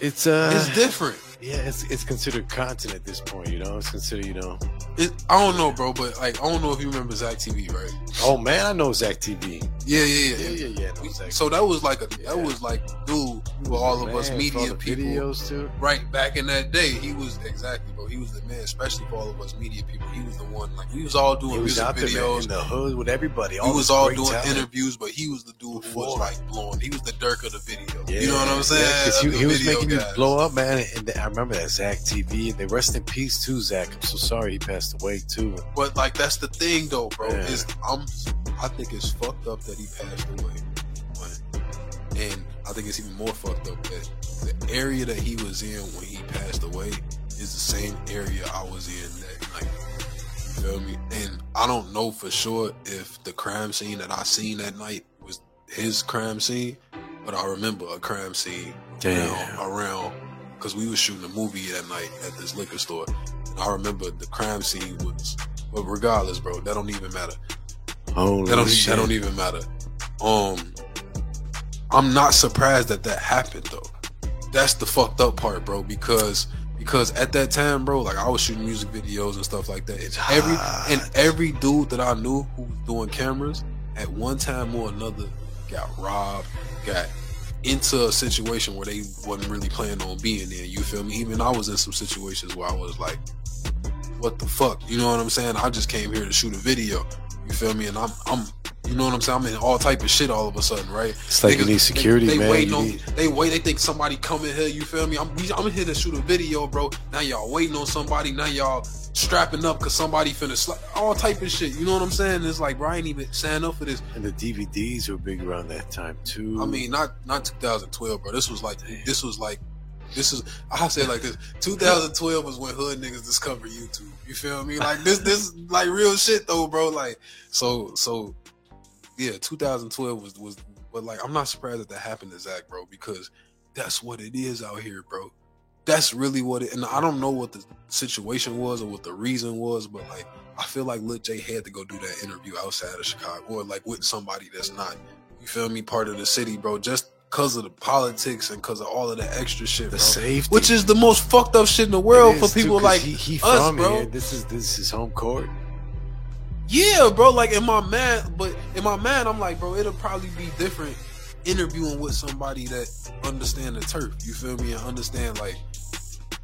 It's uh, it's different. Yeah, it's it's considered content at this point. You know, it's considered. You know, It, I don't know, bro, but like I don't know if you remember Zack TV, right? oh man, I know Zack TV. Yeah, yeah, Yeah, yeah. yeah, yeah. So that was like a Yeah. that was like dude for all of us Man, media people. videos too. Right back in that day, he was exactly, bro. He was the man, especially for all of us media people. He was the one, like we was all doing He was music out there man, videos. in the hood with everybody. we all was all doing talent. interviews, but he was the dude who was like blowing. He was the Durk of the video. Yeah, you know what I'm saying? yeah, he, he was making you blow up, man. And remember that Zack TV. And they rest in peace too, Zach. I'm so sorry he passed away too. But like that's the thing, though, bro. Yeah. Is I'm I think it's fucked up that he passed away, and I think it's even more fucked up that the area that he was in when he passed away is the same area I was in that night. You feel me? And I don't know for sure if the crime scene that I seen that night was his crime scene, but I remember a crime scene Damn. around around because we was shooting a movie that night at this liquor store. And I remember the crime scene was, but regardless, bro, that don't even matter. Holy That don't, shit. that don't even matter. Um, I'm not surprised that that happened though. That's the fucked up part, bro. Because because at that time, bro, like I was shooting music videos and stuff like that. And every and every dude that I knew who was doing cameras at one time or another got robbed, got into a situation where they wasn't really planning on being there. You feel me? Even I was in some situations where I was like, "What the fuck?" You know what I'm saying? I just came here to shoot a video. You feel me? And I'm, I'm, you know what I'm saying? I'm in all type of shit all of a sudden, right? It's like you need security, they, they man. Waiting on, need- They wait. They think somebody coming here. You feel me? I'm, we, I'm here to shoot a video, bro. Now y'all waiting on somebody. Now y'all strapping up because somebody finna sla- all type of shit. You know what I'm saying? It's like, bro, I ain't even signed up for this. and the DVDs were big around that time too. I mean, not not 2012, bro. This was like this was like this is I say like this. 2012 was when hood niggas discovered YouTube. You feel me? Like this this like real shit though, bro. Like so so yeah, 2012 was was but like I'm not surprised that that happened to Zack, bro, because that's what it is out here, bro. That's really what it and I don't know what the situation was or what the reason was, but like I feel like Lil Jay had to go do that interview outside of Chicago or like with somebody that's not, you feel me, part of the city, bro, just because of the politics and because of all of the extra shit, the bro. safety, Which is the most fucked up shit in the world for people too, like he, he us, from bro. here. This is this is his home court. Yeah, bro. Like in my mind, but in my mind, I'm like, bro, it'll probably be different interviewing with somebody that understand the turf. You feel me? And understand like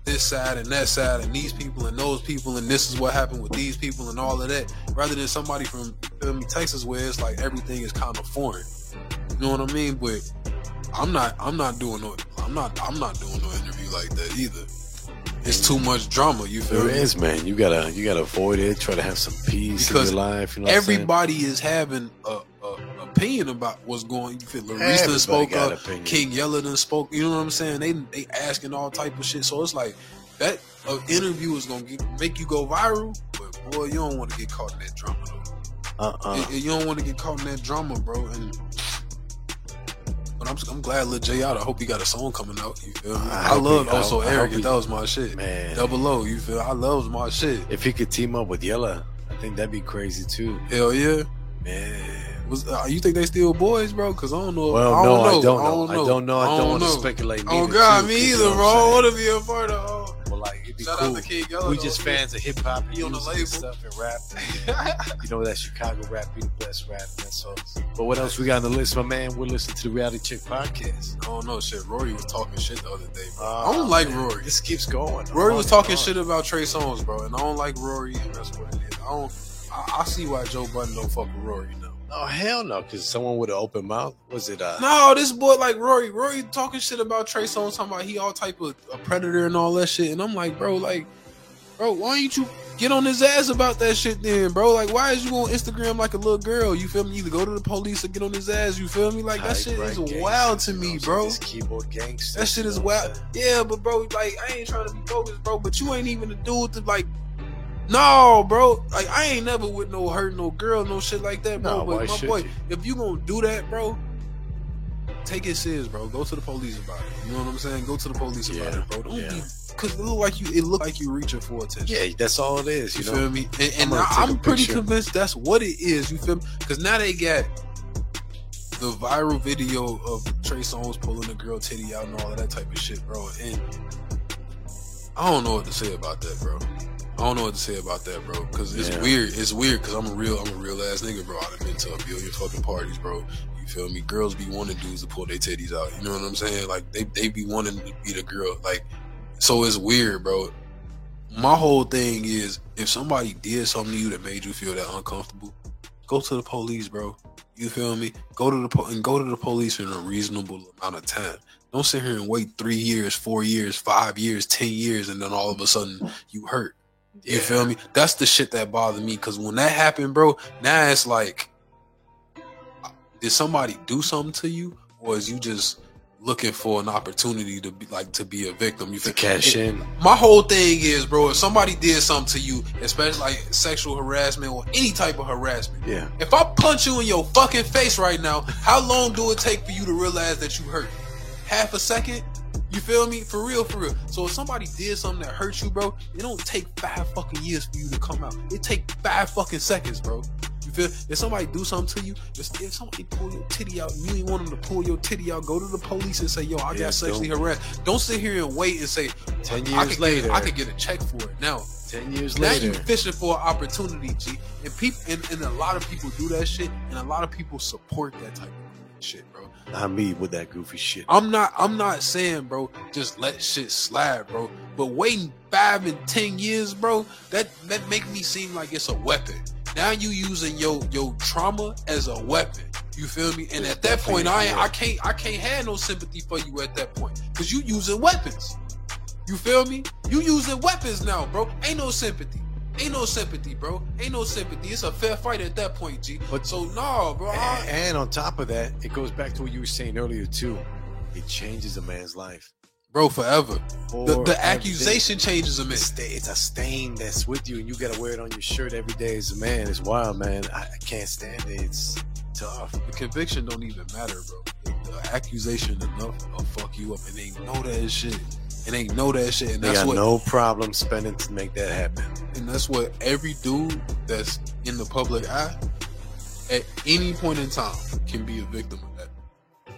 this side and that side and these people and those people and this is what happened with these people and all of that, rather than somebody from me, Texas where it's like everything is kind of foreign. You know what I mean? But I'm not. I'm not doing no. I'm not. I'm not doing no interview like that either. It's too much drama. You feel There me? is, man. You gotta you gotta avoid it. Try to have some peace Because in your life. You know what I'm saying? everybody is having a, a opinion about what's going. You feel Larissa spoke up, opinion. King Yella done spoke. You know what I'm saying? They they asking all type of shit. So it's like that uh, interview is gonna get, make you go viral. But boy, you don't want to get caught in that drama though. Uh-uh. You- You don't want to get caught in that drama, bro. And but I'm I'm glad Lil Jay out. I hope he got a song coming out. You feel me? I I, love he- also I arrogant. he- that was my shit. Man, Double O. You feel? I loves my shit. if he could team up with Yella, I think that'd be crazy too. Hell yeah. Man. Was uh, you think they still boys, bro? Cause I don't know. Well, I no, don't know. I don't know. I don't know. I don't, want to speculate. Oh God, too, me either, bro. I want to be a part of. Be Shout cool. out to King Yella. we just fans of hip hop, He on the music label. and stuff, and rap. You know that Chicago rap be the best rap, man. So, but what else we got on the list, my man? We're listening to the Reality Check podcast. I don't know, shit. Rory was talking shit the other day, bro. Uh, I don't like Rory. This keeps going. Rory was talking shit about Trey Songz, bro, and I don't like Rory, and that's what it is. I don't. I, I see why Joe Budden don't fuck with Rory now. Oh hell no! Because someone with an open mouth was it? Uh, No, this boy like Rory. Rory talking shit about Trey Songz, talking about he all type of a predator and all that shit, and I'm like, bro, like, bro, why don't you get on his ass about that shit then, bro. Like, why is you on Instagram like a little girl? You feel me? Either go to the police or get on his ass. You feel me? Like that shit is wild to me, bro. keyboard gangster. That shit is wild. Yeah, but bro, like I ain't trying to be bogus, bro. But you ain't even a dude to like. No, bro. Like I ain't never with no hurt no girl, no shit like that, bro. But my boy, you? if you gonna do that, bro, take it serious, bro. Go to the police about it. You know what I'm saying? Go to the police yeah. about it, bro. Don't yeah. be because it look like you. It look like you reaching for attention. Yeah, that's all it is. You, You, know? feel me? And, and I'm I'm, pretty convinced that's what it is. You feel me? Because now they got the viral video of Trey Songz pulling the girl titty out and all of that type of shit, bro. And I don't know what to say about that, bro. I don't know what to say about that, bro. Because it's Yeah. weird. It's weird because I'm a real, I'm a real ass nigga, bro. I've been to a billion fucking parties, bro. You feel me? Girls be wanting dudes to pull their titties out. You know what I'm saying? Like they, they be wanting to be the girl. Like, so it's weird, bro. My whole thing is if somebody did something to you that made you feel that uncomfortable, go to the police, bro. You feel me? Go to the po- and go to the police in a reasonable amount of time. Don't sit here and wait three years, four years, five years, ten years, and then all of a sudden you hurt. You Yeah. feel me? That's the shit that bothered me because when that happened, bro, now it's like, did somebody do something to you, or is you just looking for an opportunity to be like to be a victim? You To feel cash in. my whole thing is, bro, if somebody did something to you, especially like sexual harassment or any type of harassment, Yeah. if I punch you in your fucking face right now, how long do it take for you to realize that you hurt? Half a second? You feel me? For real, for real. So if somebody did something that hurt you, bro, it don't take five fucking years for you to come out. It take five fucking seconds, bro. You feel? If somebody do something to you, if, if somebody pull your titty out, and you ain't want them to pull your titty out. Go to the police and say, "Yo, I Yeah, got sexually don't- harassed." Don't sit here and wait and say, Ten I years could later. Get, I could get a check for it now. Ten years Now later. you fishing for an opportunity, G. And people and, and a lot of people do that shit, and a lot of people support that type of shit, bro. Not me with that goofy shit. I'm not I'm not saying, bro, just let shit slide, bro. But waiting five and ten years, bro, that that make me seem like it's a weapon. Now you using your your trauma as a weapon. You feel me? And at that point, I I can't I can't have no sympathy for you at that point because you using weapons. You feel me? You using weapons now, bro. Ain't no sympathy. Ain't no sympathy, bro. Ain't no sympathy. It's a fair fight at that point, G. But- so no, bro. And, I- and on top of that, it goes back to what you were saying earlier too. It changes a man's life. bro, forever. The, the accusation changes a man. It's, it's a stain that's with you, and you gotta wear it on your shirt every day as a man. It's wild, man. I, I can't stand it. It's tough. The conviction don't even matter, bro. The accusation enough will fuck you up, and they know that shit. And they know that shit, and They that's got what. no problem spending to make that happen. And that's what every dude that's in the public eye, at any point in time, can be a victim of that.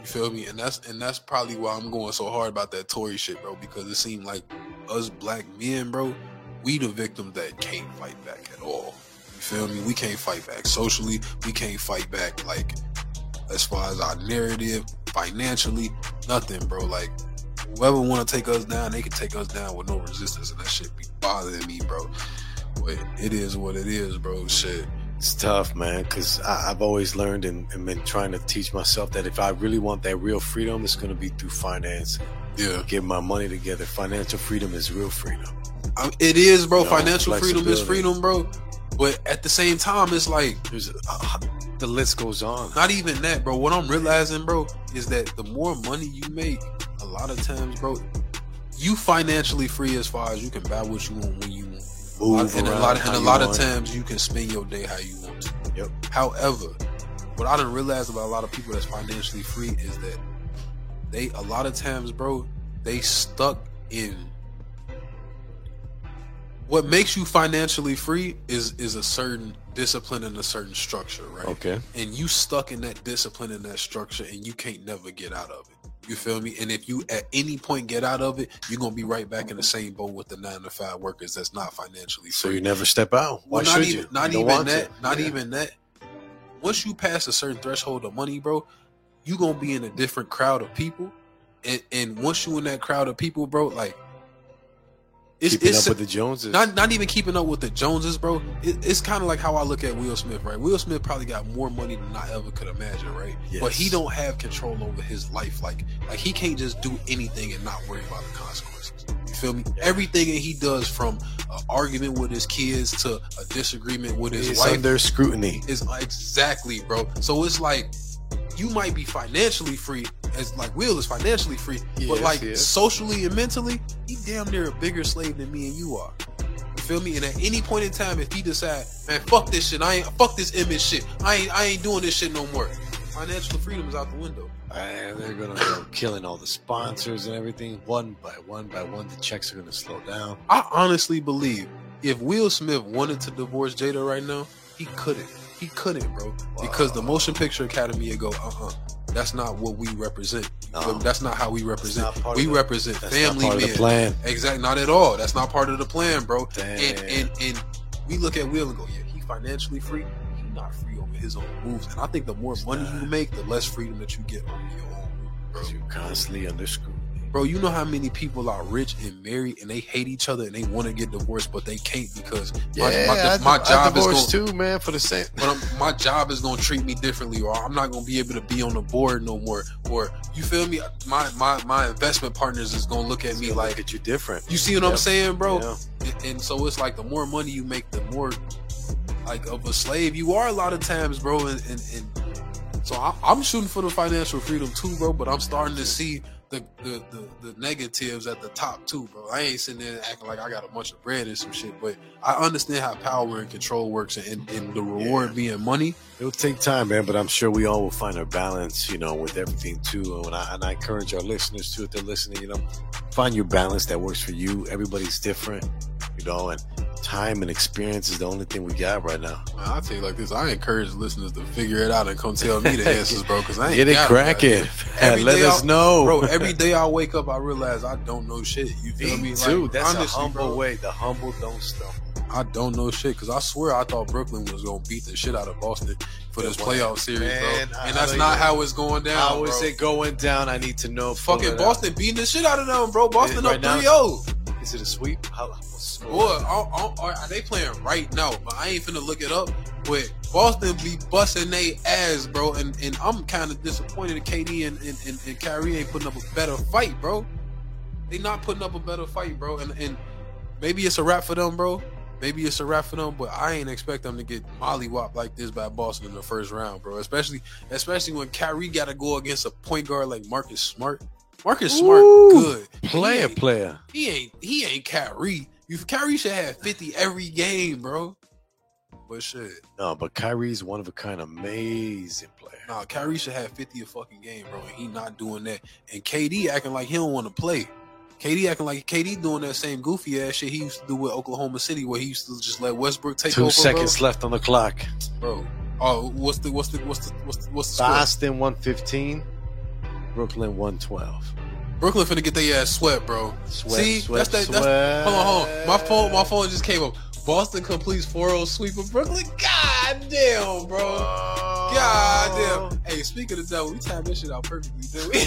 You feel me? And that's and that's probably why I'm going so hard about that Tory shit, bro. Because it seemed like us black men, bro, we the victims that can't fight back at all. You feel me? We can't fight back socially. We can't fight back like as far as our narrative, financially, nothing, bro. Like whoever want to take us down, they can take us down with no resistance, and that shit be bothering me, bro. But it is what it is, bro. Shit. It's tough, man, because I've always learned and, and been trying to teach myself that if I really want that real freedom, it's going to be through finance. Yeah, Get my money together. Financial freedom is real freedom. I- it is, bro. You know, Financial freedom is freedom, bro. But at the same time, it's like There's uh, the list goes on. not even that, bro. What I'm realizing, bro, is that the more money you make, lot of times, bro, you financially free as far as you can buy what you want when you want. Move and a lot, and a lot of times you can spend your day how you want to. Yep. However, what I didn't realize about a lot of people that's financially free is that they a lot of times, bro, they stuck in what makes you financially free is is a certain discipline and a certain structure, right? Okay. And you stuck in that discipline and that structure and you can't never get out of it. You feel me? And if you at any point get out of it, you're gonna be right back in the same boat with the nine to five workers that's not financially So you never step out. Why Well, not should even, you? Not You even that. to. Not Yeah. even that. Once you pass a certain threshold of money, bro, you gonna be in a different crowd of people, and and once you in that crowd of people, bro, like it's Keeping it's up with the Joneses. not not even keeping up with the Joneses, bro. It, it's kind of like how I look at Will Smith, right? Will Smith probably got more money than I ever could imagine, right? But he don't have control over his life, like like he can't just do anything and not worry about the consequences. You feel me? Everything that he does, from an argument with his kids to a disagreement with his He's wife, under scrutiny. is exactly, bro. So it's like you might be financially free, as like Will is financially free, but like yes. socially and mentally, he damn near a bigger slave than me and you are. You feel me? And at any point in time, if he decide, man, fuck this shit, I ain't fuck this image shit, I ain't I ain't doing this shit no more. Financial freedom is out the window. And they're gonna go killing all the sponsors and everything one by one by one. The checks are gonna slow down. I honestly believe if Will Smith wanted to divorce Jada right now, he couldn't. He couldn't, bro. Because the Motion Picture Academy would go, uh uh That's not what we represent. No. That's not how we represent. We the- represent That's family not part men. of the plan. Exactly. Not at all. That's not part of the plan, bro. Damn. And and and we look at Will and go, yeah, he financially free. He not free over his own moves. And I think the more money you make, the less freedom that you get over your own move, bro. Because you're constantly under scrutiny. Bro, you know how many people are rich and married and they hate each other and they want to get divorced, but they can't because my, my, I, my I job is divorced going. too, man, for the same. But I'm, my job is gonna treat me differently, or I'm not gonna be able to be on the board no more. Or you feel me? My my my investment partners is gonna look at me Look like, at you different. you see what I'm saying, bro? Yeah. And, and so it's like the more money you make, the more like of a slave you are a lot of times, bro. And and, and so I, I'm shooting for the financial freedom too, bro. But I'm starting to see the, the the the negatives at the top too, bro. I ain't sitting there acting like I got a bunch of bread and some shit, but I understand how power and control works, and, and the reward being money. It'll take time, man, but I'm sure we all will find our balance, you know, with everything too. And I, and I encourage our listeners too, if they're listening, you know, find your balance that works for you. Everybody's different, you know, and time and experience is the only thing we got right now. Man, I'll tell you like this: I encourage listeners to figure it out and come tell me the answers, bro. Because I ain't Get it cracking. Every Let us I- know. bro. Every day I wake up, I realize I don't know shit. You feel me? Me too. Like, That's honestly, a humble bro, way. The humble don't stumble. I don't know shit because I swear I thought Brooklyn was gonna beat the shit out of Boston for this playoff series, man, bro. And I that's not how it's going down. I always bro. say going down. I need to know. fucking. Boston beating the shit out of them, bro. Boston Right up now 3 0. Is it a sweep? How, what's the score? Boy, are, are, are they playing right now? But I ain't finna look it up. But Boston be busting they ass, bro. And and I'm kind of disappointed that KD and, and, and, and Kyrie ain't putting up a better fight, bro. They not putting up a better fight, bro. And and maybe it's a wrap for them, bro. Maybe it's a wrap for them, but I ain't expect them to get mollywhopped like this by Boston in the first round, bro. Especially especially when Kyrie got to go against a point guard like Marcus Smart. Marcus Smart, Ooh, good player, He player. he ain't he ain't Kyrie. You Kyrie should have 50 every game, bro. But shit. No, but Kyrie's one of a kind, amazing player. Nah, Kyrie should have 50 a fucking game, bro. And he not doing that. And KD acting like he don't want to play. KD acting like KD doing that same goofy ass shit he used to do with Oklahoma City, where he used to just let Westbrook take Two over, seconds left on the clock. bro. bro. Oh, what's the what's the what's the what's the, what's the score? Boston 115, Brooklyn 112. Brooklyn finna get their ass swept, bro. Sweat, See, sweat, that's that. That's, sweat. hold on, hold on. My phone, my phone just came up. Boston completes 4-0 sweep of Brooklyn. God damn, bro. God damn. Hey, speaking of that, we timed this shit out perfectly, did we?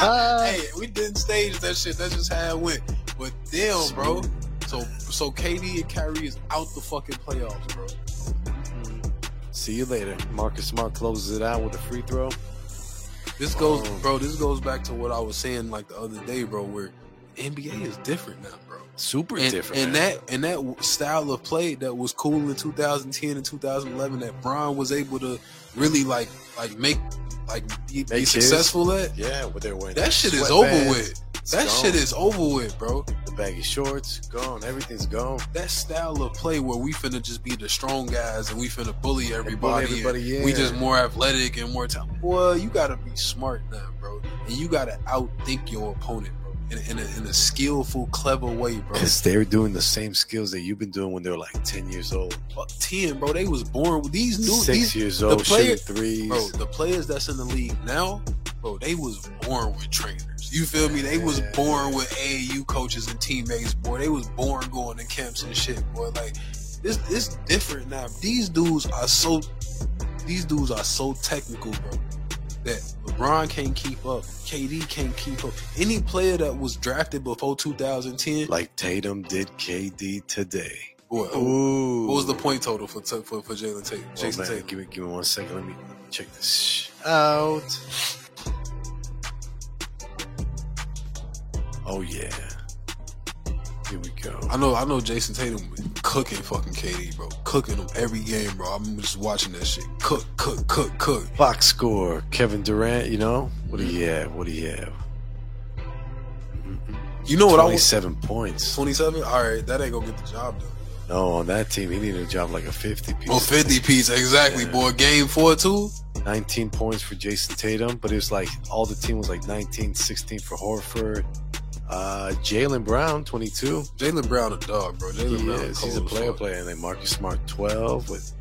hey, we didn't stage that shit. That's just how it went. But damn, bro. So so KD and Kyrie is out the fucking playoffs, bro. Mm-hmm. See you later. Marcus Smart closes it out with a free throw. This goes, Oh. bro. This goes back to what I was saying like the other day, bro. Where NBA is different now, bro. Super and, different. and man. that and that style of play that was cool in 2010 and 2011 that Bron was able to really like like make like be, be successful at. yeah, what they're wearing. That shit is over with. It's That gone. shit is over with, bro. the baggy shorts gone. Everything's gone. That style of play where we finna just be the strong guys and we finna bully everybody. and everybody, yeah. We just more athletic and more time. Boy, you gotta be smart now, bro. And you gotta outthink your opponent, bro. In, in, a, in a skillful, clever way, bro. Because they're doing the same skills that you've been doing when they were like 10 years old. Fuck 10, bro. They was born with these dudes. Six these, years the old, player- shooting threes. bro, the players that's in the league now, bro, they was born with trainers. You feel me? They was born with AAU coaches and teammates, boy. They was born going to camps and shit, boy. Like this, it's different now. These dudes are so, these dudes are so technical, bro. That LeBron can't keep up, KD can't keep up. Any player that was drafted before 2010, like Tatum did KD today. boy, Ooh. what was the point total for for, for Jalen Tatum? Oh, Jayson man, Tatum. give me, give me one second. Let me, check this out. Oh yeah, Here we go. I know, I know. Jayson Tatum cooking fucking KD, bro. Cooking him every game, bro. I'm just watching that shit. Cook, cook, cook, cook. Box score. Kevin Durant. You know what do you have? What do you have? You know what I was? Twenty-seven points. Twenty-seven. All right, that ain't gonna get the job done. No, on that team, he needed a job like a fifty piece. Oh, 50 piece, exactly, Yeah. boy. Game four, too. 19 points for Jayson Tatum, but it was like all the team was like 19, 16 for Horford. Uh, Jaylen Brown, 22. Jaylen Brown a dog, bro. Jaylen He Brown is. He's a player player. And then Marcus Smart, 12. With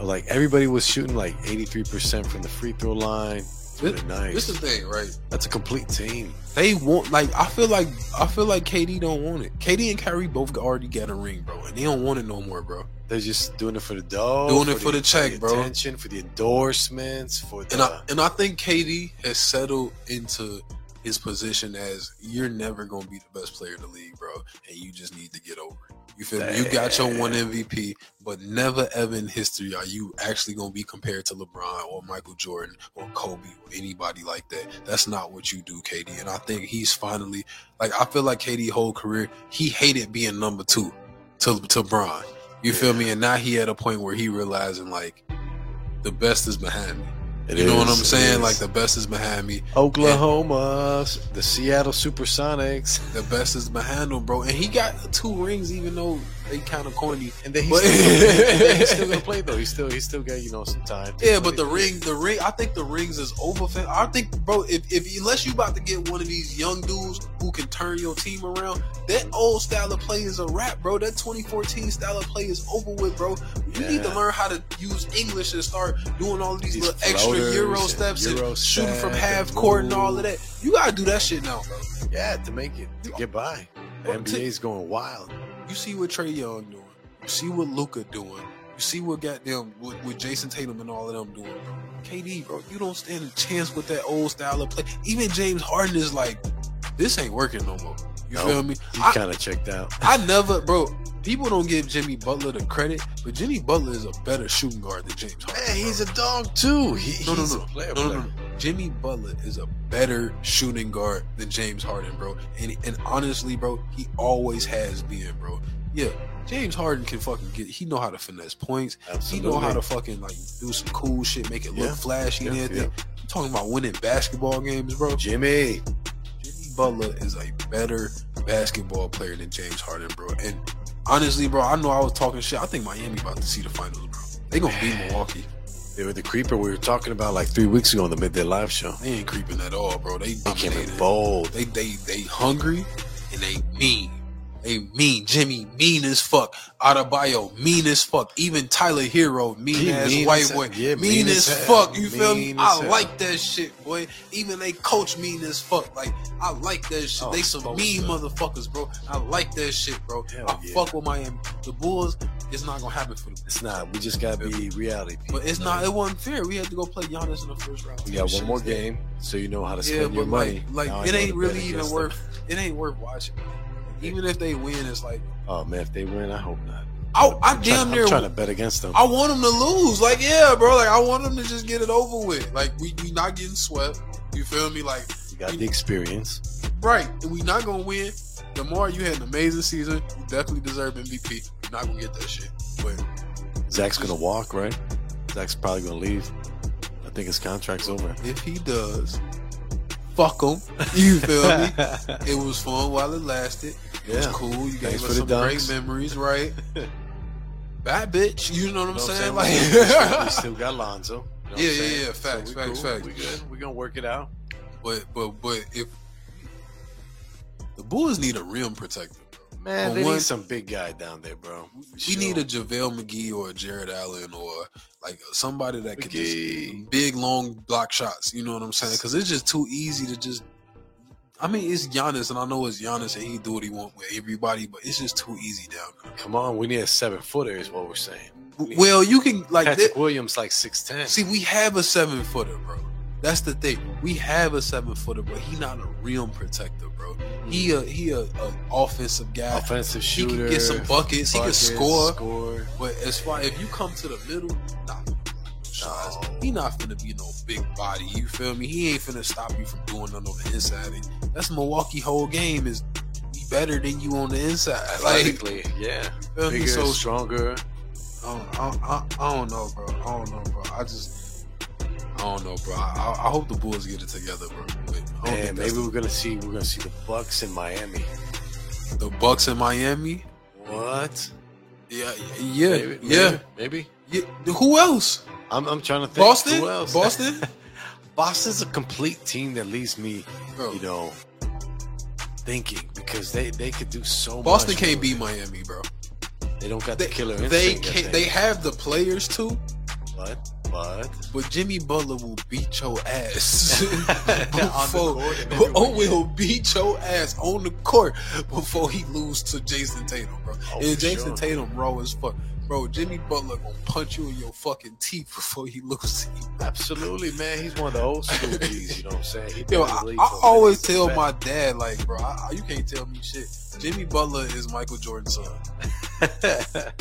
like everybody was shooting like 83% from the free throw line. This, nice. this is the thing, right? That's a complete team. They want like I feel like I feel like KD don't want it. KD and Kyrie both already got a ring, bro, and they don't want it no more, bro. They're just doing it for the dog, Doing it for the check, bro. Attention, for the endorsements, for the. And I and I think KD has settled into his position as you're never gonna be the best player in the league, bro, and you just need to get over it. You feel me? You got your one MVP, but never ever in history are you actually gonna be compared to LeBron or Michael Jordan or Kobe or anybody like that. That's not what you do, KD. And I think he's finally like I feel like KD whole career he hated being number two to to Bron. You feel me? And now he at a point where he realizing like the best is behind me. It you know what I'm saying? is. Like the best is behind me. Oklahoma, the Seattle Supersonics, The best is behind him, bro. And he got two rings, even though they kind of corny. and then he's, still, he's still gonna play though. He's still he's still got you know some time. Yeah, but the ring, the ring, I think the rings is over. fam. I think, bro, if, if unless you about to get one of these young dudes who can turn your team around, that old style of play is a wrap, bro. That 2014 style of play is over with, bro. You need to learn how to use English and start doing all of these, These little extra Euro and steps Euro and shooting from half and court and all of that. You gotta do that shit now, bro. yeah to make it to get by. The NBA's going wild. You see what Trae Young doing. You see what Luka doing. You see what goddamn with, with Jayson Tatum and all of them doing. KD, bro, you don't stand a chance with that old style of play. Even James Harden is like, this ain't working no more. You Nope. feel me? He kind of checked out. I never, bro. People don't give Jimmy Butler the credit, but Jimmy Butler is a better shooting guard than James Harden. Man, he's a dog too. He, No, no, he's no. a player. No, no, player. no. Jimmy Butler is a better shooting guard than James Harden, bro. And and honestly, bro, he always has been, bro. Yeah, James Harden can fucking get. He know how to finesse points. Absolutely. He know how to fucking like do some cool shit, make it look Yeah. flashy and Yeah, everything. I'm talking about winning basketball games, bro. Jimmy. Jimmy Butler is a better basketball player than James Harden, bro. And honestly, bro, I know I was talking shit. I think Miami about to see the finals, bro. They gonna beat Milwaukee. They were the creeper we were talking about like three weeks ago on the midday live show. They ain't creeping at all, bro. They They came in bold. They they they hungry and they mean. They mean. Jimmy mean as fuck. Adebayo mean as fuck. Even Tyler Herro mean He as mean white as- boy. yeah, mean, mean as, as fuck. You feel me? I hell. like that shit, boy. Even they coach mean as fuck. Like I like that shit. Oh, they some mean motherfuckers, bro. I like that shit, bro. Hell I yeah. fuck with Miami. The Bulls, it's not gonna happen for them. It's not. We just gotta be reality people. But it's not. It wasn't fair. We had to go play Giannis in the first round. We got one more game, so you know how to Yeah, spend your but money. like, it ain't really even worth. It ain't worth watching. Even if they win, it's like Oh man, if they win, I hope not. I, I I'm damn trying, near. I'm trying to bet against them. I want them to lose. Like, yeah, bro. Like, I want them to just get it over with. Like, we we not getting swept. You feel me? Like, You got the experience. right? And we not gonna win. The more you had an amazing season, you definitely deserve MVP. You're not gonna get that shit. But Zach's gonna walk, right? Zach's probably gonna leave. I think his contract's over. if he does, fuck him. You feel me? It was fun while it lasted. Yeah. cool. You Thanks gave us some great memories, right? Bad bitch. You know what I'm know saying? what I'm Like, saying? we still got Lonzo. You know Yeah, yeah, yeah. Facts, we facts, cool. facts. We good. We gonna work it out. but but but if the Bulls need a rim protector. Man, But they one- need some big guy down there, bro. We need a JaVale McGee or a Jarrett Allen or like somebody that could McGee. just big long block shots. You know what I'm saying? Because it's just too easy to just. I mean, it's Giannis, and I know it's Giannis, and he do what he want with everybody, but it's just too easy down there. Come on, we need a seven footer, is what we're saying. Well, you can like Patrick thi- Williams like six ten. see, we have a seven footer, bro. That's the thing. We have a seven footer, but he not a rim protector, bro. He a he a, a offensive guy. offensive shooter. He can get some buckets. He can score. Score. But as far if you come to the middle, nah, No. He not finna be no big body. You feel me? He ain't finna stop you from doing nothing on the inside. And that's Milwaukee whole game is we better than you on the inside. Like, yeah, feel me? so stronger. I don't, I, I, I don't know, bro. I don't know, bro. I just, I don't know, bro. I, I, hope the Bulls get it together, bro. But I don't And think that's maybe we're gonna see we're gonna see the Bucks in Miami. the, the Bucks in Miami. What? Yeah, yeah, Maybe, yeah, maybe. yeah. Who else? I'm, I'm trying to think. Boston. Who else? Boston. Boston's a complete team that leaves me, Bro, you know, thinking because they they could do so Boston much. Boston can't beat Miami, bro. They don't got They, the killer they can't. They have the players too, But but but Jimmy Butler will beat your ass before. Oh, will beat your ass on the court before he lose to Jayson Tatum, bro. Oh, and Jayson sure. Tatum raw as fuck, bro. Jimmy Butler gonna punch you in your fucking teeth before he lose to you. absolutely, man, he's one of the old school G's. You know what I'm saying? He Yo, I, I always tell my dad, like, bro, I, you can't tell me shit. Jimmy Butler is Michael Jordan's son.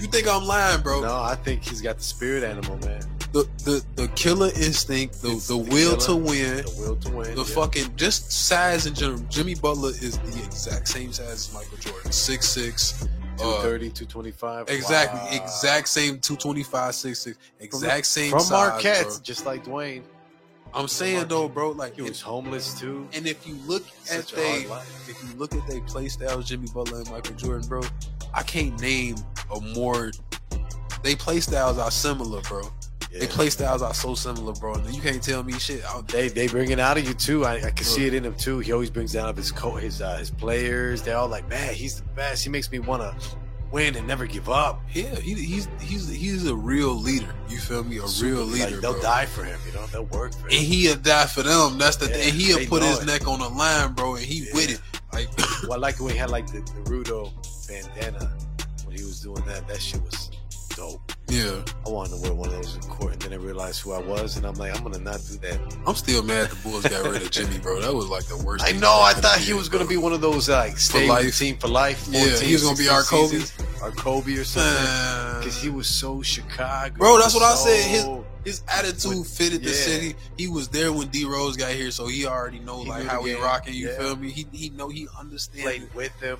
You think I'm lying, bro? no, I think he's got the spirit animal, man. The the the killer instinct, the the the will to win, The will to win. the yeah. fucking just size in general. Jimmy Butler is the exact same size as Michael Jordan, six six. Uh, 230, 225. exactly, Wow. exact same 225, 66, exact same From size, Marquette, bro. just like Dwayne. I'm saying though, bro, like, He was homeless too. and if you look at Such they, if you look at they play styles, Jimmy Butler and Michael Jordan, bro, I can't name a more. They play styles are similar, bro. They play styles are so similar, bro. You can't tell me shit. They they bring it out of you too. I, I can see it in him too. He always brings out of his co his uh, his players. They're all like, man, he's the best. He makes me want to win and never give up. yeah, he, he's he's he's a real leader. You feel me? A real Like, leader. they'll bro. die for him. You know, they'll work for and he'll die for them. That's the Yeah, thing. He'll put his it. neck on the line, bro, and he Yeah. with it. Like, Well, I like when he had like the Naruto bandana when he was doing that. That shit was yeah. I wanted to wear one of those in court, and then I realized who I was, and I'm like, I'm gonna not do that. I'm still mad the Bulls got rid of Jimmy, bro. That was like the worst. I thing know. I thought he was gonna be one of those uh, like stay with life. team for life. Yeah, he was gonna be our Kobe. seasons, our Kobe or something. Because he was so Chicago, Bro, that's what I said. His- His attitude With- fitted the city. He was there when D Rose got here, so he already know He like how we rocking. You Yeah. feel me? He he know he understands. played with them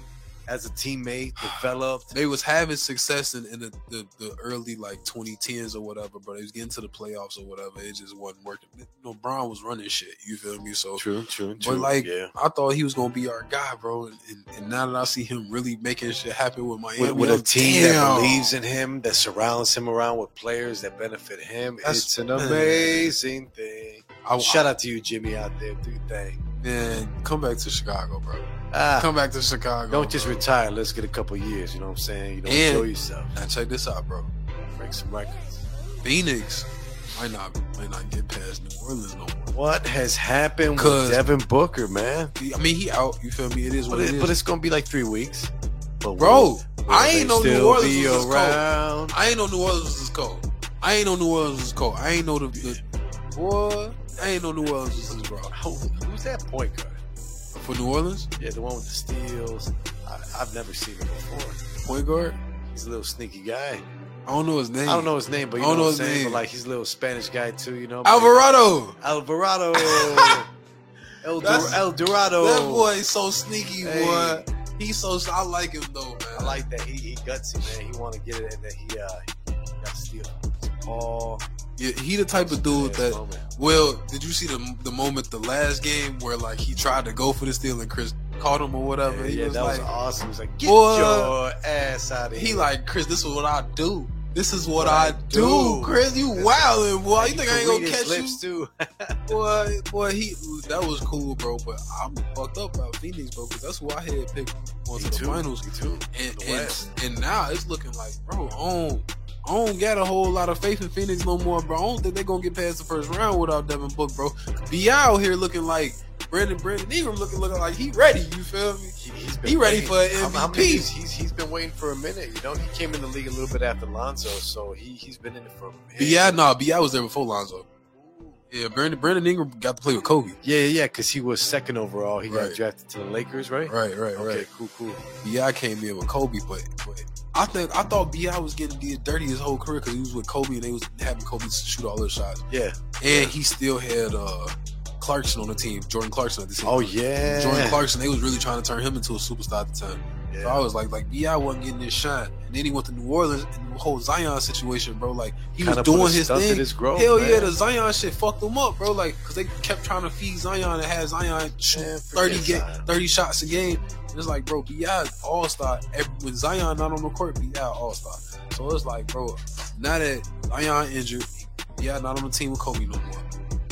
as a teammate, developed. They was having success in, in the, the, the early like 2010s or whatever, but they was getting to the playoffs or whatever. It just wasn't working. You know, Brown was running shit. You feel me? So True, true, true. But like, yeah. I thought he was gonna be our guy, bro. And, and, and now that I see him really making shit happen with Miami, With, with a I'm, team that believes in him, that surrounds him around with players that benefit him, That's- it's an man. amazing thing. I, Shout out to you, Jimmy, out there. Do your thing. Man, come back to Chicago, bro. Ah, Come back to Chicago. don't just bro. retire. Let's get a couple years. You know what I'm saying? You know, And- enjoy yourself. Now check this out, bro. Break some records. Phoenix might not might not get past New Orleans no more. What has happened with Devin Booker, man? I mean, he out. You feel me? It is But, what it it, is. but it's gonna be like three weeks. But bro, will I ain't know New Orleans was this cold. I ain't know New Orleans was this cold. I ain't know New Orleans was cold. I ain't know the, the boy. I ain't know New Orleans was this. Who's that point guard? For New Orleans, Yeah, the one with the steals. I, I've never seen him before. point guard. He's a little sneaky guy. I don't know his name. I don't know his name, but you I don't know, know what his saying. name. But like he's a little Spanish guy too, you know. Alvarado. Alvarado. El, Dor- El Dorado. That boy is so sneaky, Hey. boy. He's so. I like him though, man. I like that. He, he gutsy, man. He want to get it, and then he uh he got steal. Paul. Yeah, he the type of dude that. Moment. Well, did you see the the moment the last game where like he tried to go for the steal and Chris caught him or whatever? Yeah, he yeah, was that like, was awesome. He's like, get Boy. your ass out of here. he like Chris. This is what I do. This is what, What I, I do. do. Chris. You That's- wildin', boy. You think I ain't gonna catch you? too. Boy, boy, he that was cool, bro. But I'm fucked up about Phoenix, bro, because that's who I had picked onto Me the too. finals. Me too. And and, and now it's looking like, bro, I don't, I don't got a whole lot of faith in Phoenix no more, bro. I don't think they're gonna get past the first round without Devin Book, bro. Be out here looking like Brandon Brandon Ingram looking looking like he ready. You feel me? He, he's He ready for an How- how MVP. years? He's, he's been waiting for a minute. You know, he came in the league a little bit after Lonzo, so he he's been in it for a minute. Bi, nah, Bi was there before Lonzo. Yeah, Brandon Brandon Ingram got to play with Kobe. Yeah, yeah, yeah, because he was second overall. He Right. got drafted to the Lakers, right? Right, right, Okay, right. cool, cool. Bi came in with Kobe, but but I think I thought Bi was getting did dirty his whole career because he was with Kobe and they was having Kobe shoot all their shots. Yeah, and he still had uh Clarkson on the team, Jordan Clarkson at the team. Oh yeah, Jordan Clarkson, they was really trying to turn him into a superstar at the time. Yeah. So I was like, like, yeah, I wasn't getting this shine. And then he went to New Orleans and the whole Zion situation, bro. Like he Kinda was doing his thing. his growth, Hell yeah, the Zion shit fucked him up, bro. Like, cause they kept trying to feed Zion and had Zion shoot Man, thirty ga- Zion. thirty shots a game. And it's like, bro, Bi all star. When Zion not on the court, Bi all star. So it's like, bro, now that Zion injured, Bi not on the team with Kobe no more.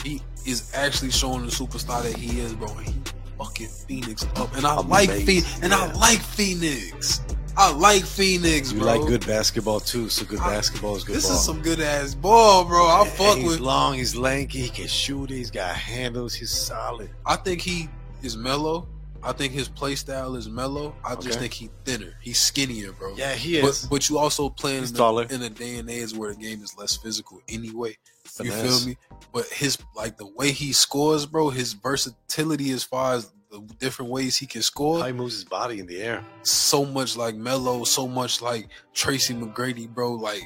He is actually showing the superstar that he is, bro. He fucking Phoenix up, and I like Phoenix, and I like Phoenix. I like Phoenix, You bro. like good basketball too, so good I- basketball is good This ball. is some good ass ball, bro. I And fuck he's with. long, he's lanky, he can shoot, he's got handles, he's solid. I think he is mellow. I think his play style is mellow. I just Okay. think he's thinner. He's skinnier, bro. Yeah, he is. but you also playing in a, in a day and age where the game is less physical anyway. You feel me? But his like the way he scores, bro, his versatility as far as the different ways he can score, How he moves his body in the air. so much like Melo, so much like Tracy McGrady, bro. Like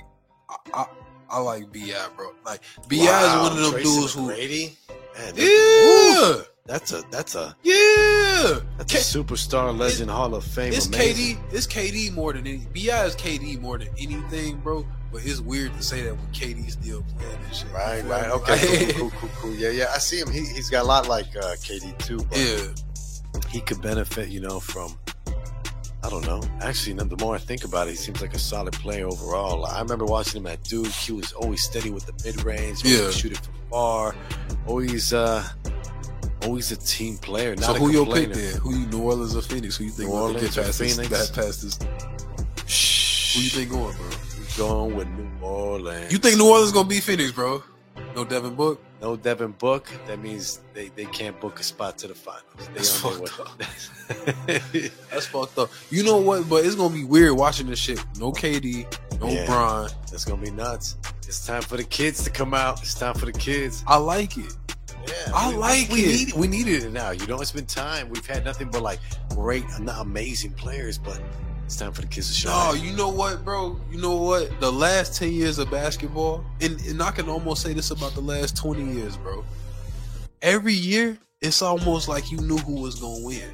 I, I, I like Bi, bro. Like Bi is one of them Tracy dudes who, McGrady? Man, that- yeah, that's a that's a yeah. that's K- a superstar legend Hall of Fame. It's amazing. KD. It's KD more than any. Bi is KD more than anything, bro. But it's weird to say that when KD still playing and shit. You Right, right. Okay, cool, cool, cool, cool. Yeah, yeah. I see him. He, he's got a lot like uh, KD too. But yeah, he could benefit, you know, from. I don't know. Actually, the more I think about it, he seems like a solid player overall. I remember watching him at Duke. He was always steady with the mid range. Yeah. shoot it from far. Always, uh, always a team player. Not so who your pick then? Who you New Orleans or Phoenix? Who you think New get Orleans or past this? That past this? Shh. Who you think going, bro? Going with New Orleans. You think New Orleans gonna beat Phoenix, bro? No Devin Book. No Devin Book. That means they, they can't book a spot to the finals. They That's fucked way. That's fucked up. You know what? But it's gonna be weird watching this shit. No KD, no Yeah. Bron. That's gonna be nuts. It's time for the kids to come out. It's time for the kids. I like it. Yeah, I we- like we it. Need, we needed it now. You know, it's been time. We've had nothing but like great, not amazing players, but it's time for the kids to No, show. you know what, bro? You know what? The last 10 years of basketball, and, and I can almost say this about the last 20 years, bro. Every year, it's almost like you knew who was to win.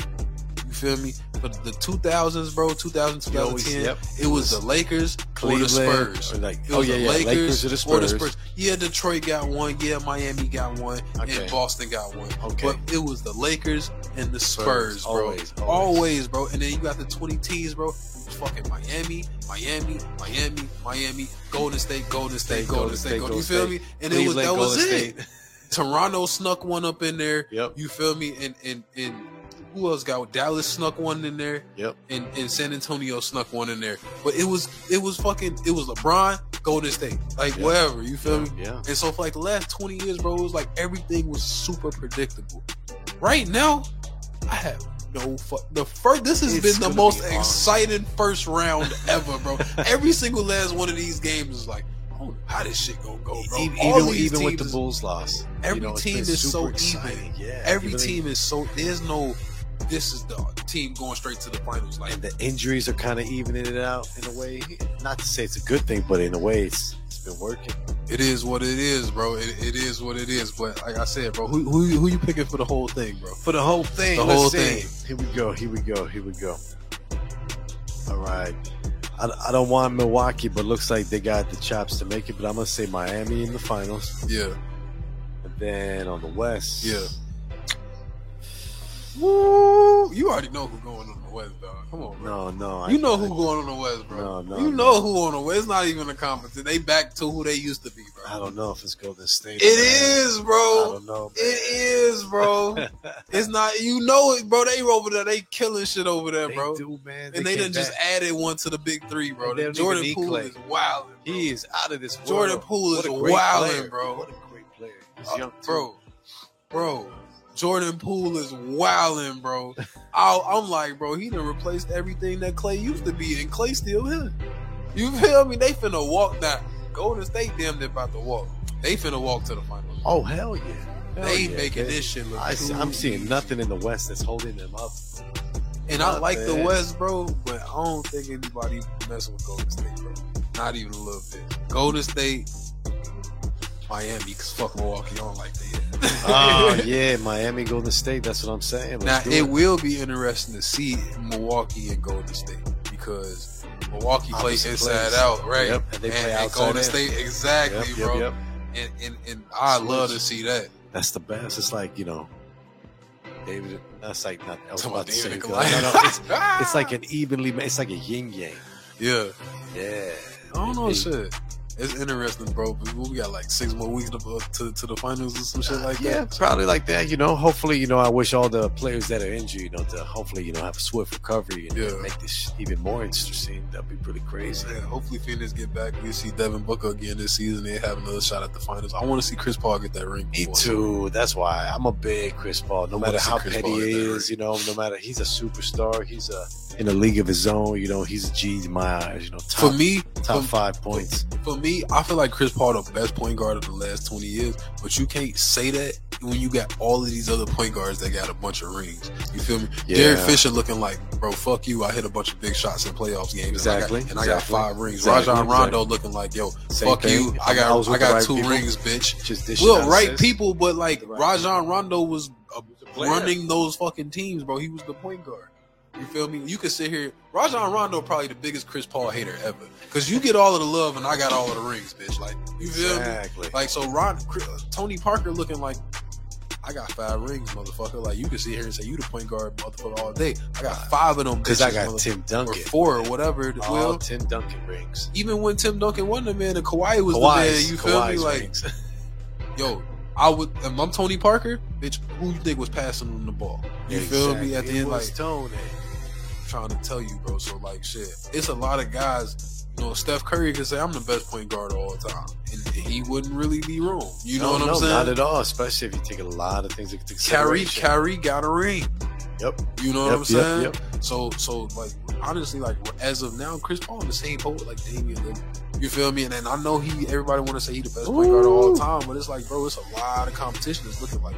You feel me? But the 2000s, bro, 2000, You always- 2010, yep. it was the Lakers or the Spurs. or like, It oh was yeah, the yeah, Lakers, Lakers or the Spurs. or the Spurs. Yeah, Detroit got one. Yeah, Miami got one. Okay. And Boston got one. Okay. But it was the Lakers and the Spurs, Spurs, bro. always, always, always. bro. And then you got the 20 teams, bro. Fucking Miami, Miami, Miami, Miami, Golden State, Golden State, Golden State. Golden, you feel me? And it was that Cleveland, was Golden it. Toronto snuck one up in there. Yep. You feel me? And and and who else got Dallas snuck one in there? Yep. And and San Antonio snuck one in there. But it was it was fucking it was LeBron, Golden State, like Yeah. wherever. You feel me? Yeah. And so for like the last 20 years, bro, it was like everything was super predictable. Right now, I have no fuck. The first, this has It's been the most be exciting first round ever, bro. Every single last one of these games is like, how this shit gonna go, bro. All Even, even with the Bulls loss, every you know, team is so exciting. even. Yeah, Every team is so. There's no. This is the team going straight to the finals. Like and the injuries are kind of evening it out in a way. Not to say it's a good thing, but in a way, it's it's been working. it is what it is, bro. It, it is what it is. But like I said, bro, who who who you picking for the whole thing, bro? For the whole thing, The whole see. thing. Here we go. Here we go. Here we go. All right. I, I don't want Milwaukee, but looks like they got the chops to make it. But I'm gonna say Miami in the finals, Yeah. and then on the West, Yeah. Woo! You already know who going on the West, dog. Come on, bro. No, no. You I- know I- who going on the West, bro. No, no, You no. know who on the West. It's not even a competition. They back to who they used to be, bro. I don't know if it's Golden State. It is, bro. I bro. don't know. It is, bro. it's not. You know it, bro. They over there. They killing shit over there, They bro. do, man. and they came done just back. added one to the big three, bro. They Jordan even Poole Clay. is wild, He is out of this world. Jordan Poole is a great wildin', player. bro. What a great player. He's Uh, young, too. bro, bro. Jordan Poole is wilding, bro. I, I'm like, bro, he done replaced everything that Clay used to be, and Clay still here. You feel me? They finna walk now. Golden State damn near about to walk. They finna walk to the finals. Oh hell yeah! Hell they yeah. making They- this shit look. I, am seeing nothing in the West that's holding them up. And I like the. West, bro, but I don't think anybody messing with Golden State, bro. Not even a little bit. Golden State, Miami, cause fuck Milwaukee. I don't like that. Oh yeah, Miami, Golden State. That's what I'm saying. now Let's do it will be interesting to see Milwaukee and Golden State because Milwaukee plays inside plays. out, right? Yep, and they play outside Golden in. State exactly, Yep, bro. yep. And, and and I love to see that. That's the best. It's like you know, David. That's like not. I was about to say. No, no, it's, it's like an evenly. It's like a yin yang. yeah. Yeah. I don't know It- shit. It's interesting, bro. We got like six more weeks to uh, to, to the finals or some shit uh, like yeah, that. probably like that. You know, hopefully, you know, I wish all the players that are injured, you know, to hopefully, you know, have a swift recovery and Yeah. make this even more interesting. That'd be pretty crazy. Yeah, hopefully Phoenix get back. We see Devin Booker again this season. They have another shot at the finals. I want to see Chris Paul get that ring. Me too. That's why I'm a big Chris Paul. No matter how Chris petty he is, you know, no matter he's a superstar. He's a in a league of his own. You know, he's a G in my eyes. You know, top For me, top for, five points. for me, I feel like Chris Paul the best point guard of the last twenty years. But you can't say that when you got all of these other point guards that got a bunch of rings. You feel me? Yeah. Derek Fisher looking like, bro, fuck you. I hit a bunch of big shots in playoffs games. Exactly, And I got, and I got five rings. exactly, Rajon Rondo exactly. looking like, yo, Same fuck thing. you. I I got was I with the got right two people. rings, bitch. Just dishing Well, right assists. people, but like The right Rajon Rondo was uh, running those fucking teams, bro. He was the point guard. You feel me? You could sit here. Rajon Rondo probably the biggest Chris Paul hater ever. Cause you get all of the love and I got all of the rings, bitch. Like you feel me? Exactly. Like so, Ron, Chris- uh, Tony Parker looking like I got five rings, motherfucker. Like you can sit here and say you the point guard, motherfucker, all day. I got five of them Because I got Tim or Duncan. four or whatever. it All will. Tim Duncan rings. Even when Tim Duncan wasn't the man and Kawhi was Kawhi's- the man, you feel me? Kawhi's Like rings. yo, I would. If I'm Tony Parker, bitch. Who you think was passing him the ball? You feel me? At the Exactly. end, It like Tony. Trying to tell you, bro. So like, shit. It's a lot of guys. You know, Steph Curry could say I'm the best point guard of all time, and he wouldn't really be wrong. You know No, what I'm saying? Not at all. Especially if you take a lot of things into consideration. Kyrie got a ring. Yep. You know Yep, what I'm saying? yep, So, so like honestly, like as of now, Chris Paul in the same boat like Damian Lillard. You feel me? And then I know he, everybody want to say he the best point guard of all Ooh. time, but it's like, bro, it's a lot of competition. It's looking like,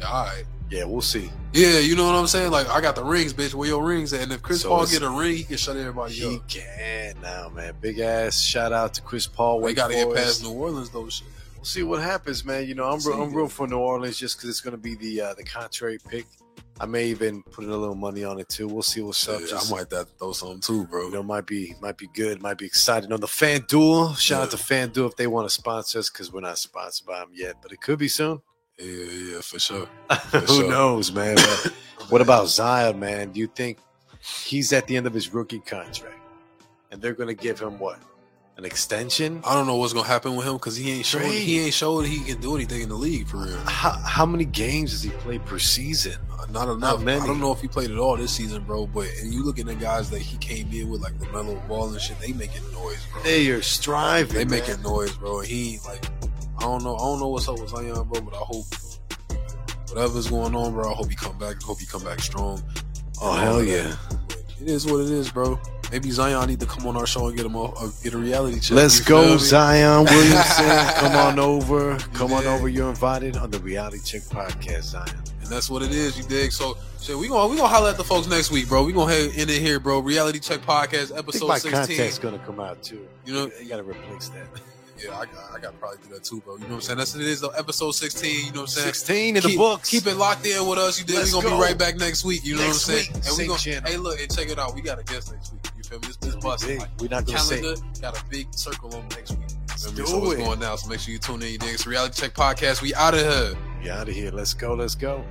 yeah, all right. Yeah, we'll see. Yeah, you know what I'm saying? Like, I got the rings, bitch. Where your rings at? And if Chris So Paul get a ring, he can shut everybody He up. can now, man. Big ass shout out to Chris Paul. We got to get past New Orleans, though. Shit. We'll see what happens, man. You know, I'm real, I'm real for New Orleans just because it's going to be the uh, the contrary pick. I may even put in a little money on it too. We'll see what's up. Just, I might have to throw something too, bro. you know, might be might be good, might be exciting. On the FanDuel, shout out to FanDuel if they want to sponsor us because we're not sponsored by them yet, but it could be soon. Yeah, yeah, for sure. Who sure. knows, man? What about Zion, man? Do you think he's at the end of his rookie contract, and they're going to give him what? An extension? I don't know what's gonna happen with him because he ain't showed he ain't showed he can do anything in the league for real. How, how many games does he play per season? Uh, Not enough. many. I don't know if he played at all this season, bro. But and you look at the guys that he came in with, like LaMelo Ball and shit, they making noise, bro. They are striving. They man. making noise, bro. He like, don't know, I don't know what's up with Zion, bro. But I hope whatever's going on, bro. I hope he come back. I hope he come back strong. Oh And hell yeah! It is what it is, bro. Maybe Zion need to come on our show and get him a, a get a reality check. Let's You go. Zion Williamson. Come on over. Come on over. You're invited on the Reality Check podcast, Zion. And that's what it is, you dig? So shit, we gonna we gonna holler at the folks next week, bro. We gonna head in it here, bro. Reality Check Podcast, I think episode my sixteen. contact's gonna come out too. You know- you gotta replace that. Yeah, I, got, I got to probably do that too, bro. You know what I'm saying? That's what it is, though. Episode 16, you know what I'm saying? Sixteen in keep, the books. Keep it locked in with us. You did. We're gonna go. be right back next week. You know Next what I'm week, saying? And we gonna, channel. hey, look, and check it out. We got a guest next week. You feel me? This this bus like We're not gonna say. calendar got a big circle on next week. Me? do so what's it. going down? So make sure you tune in. You dig? It's Reality Check Podcast. We out of here. We out of here. Let's go. Let's go.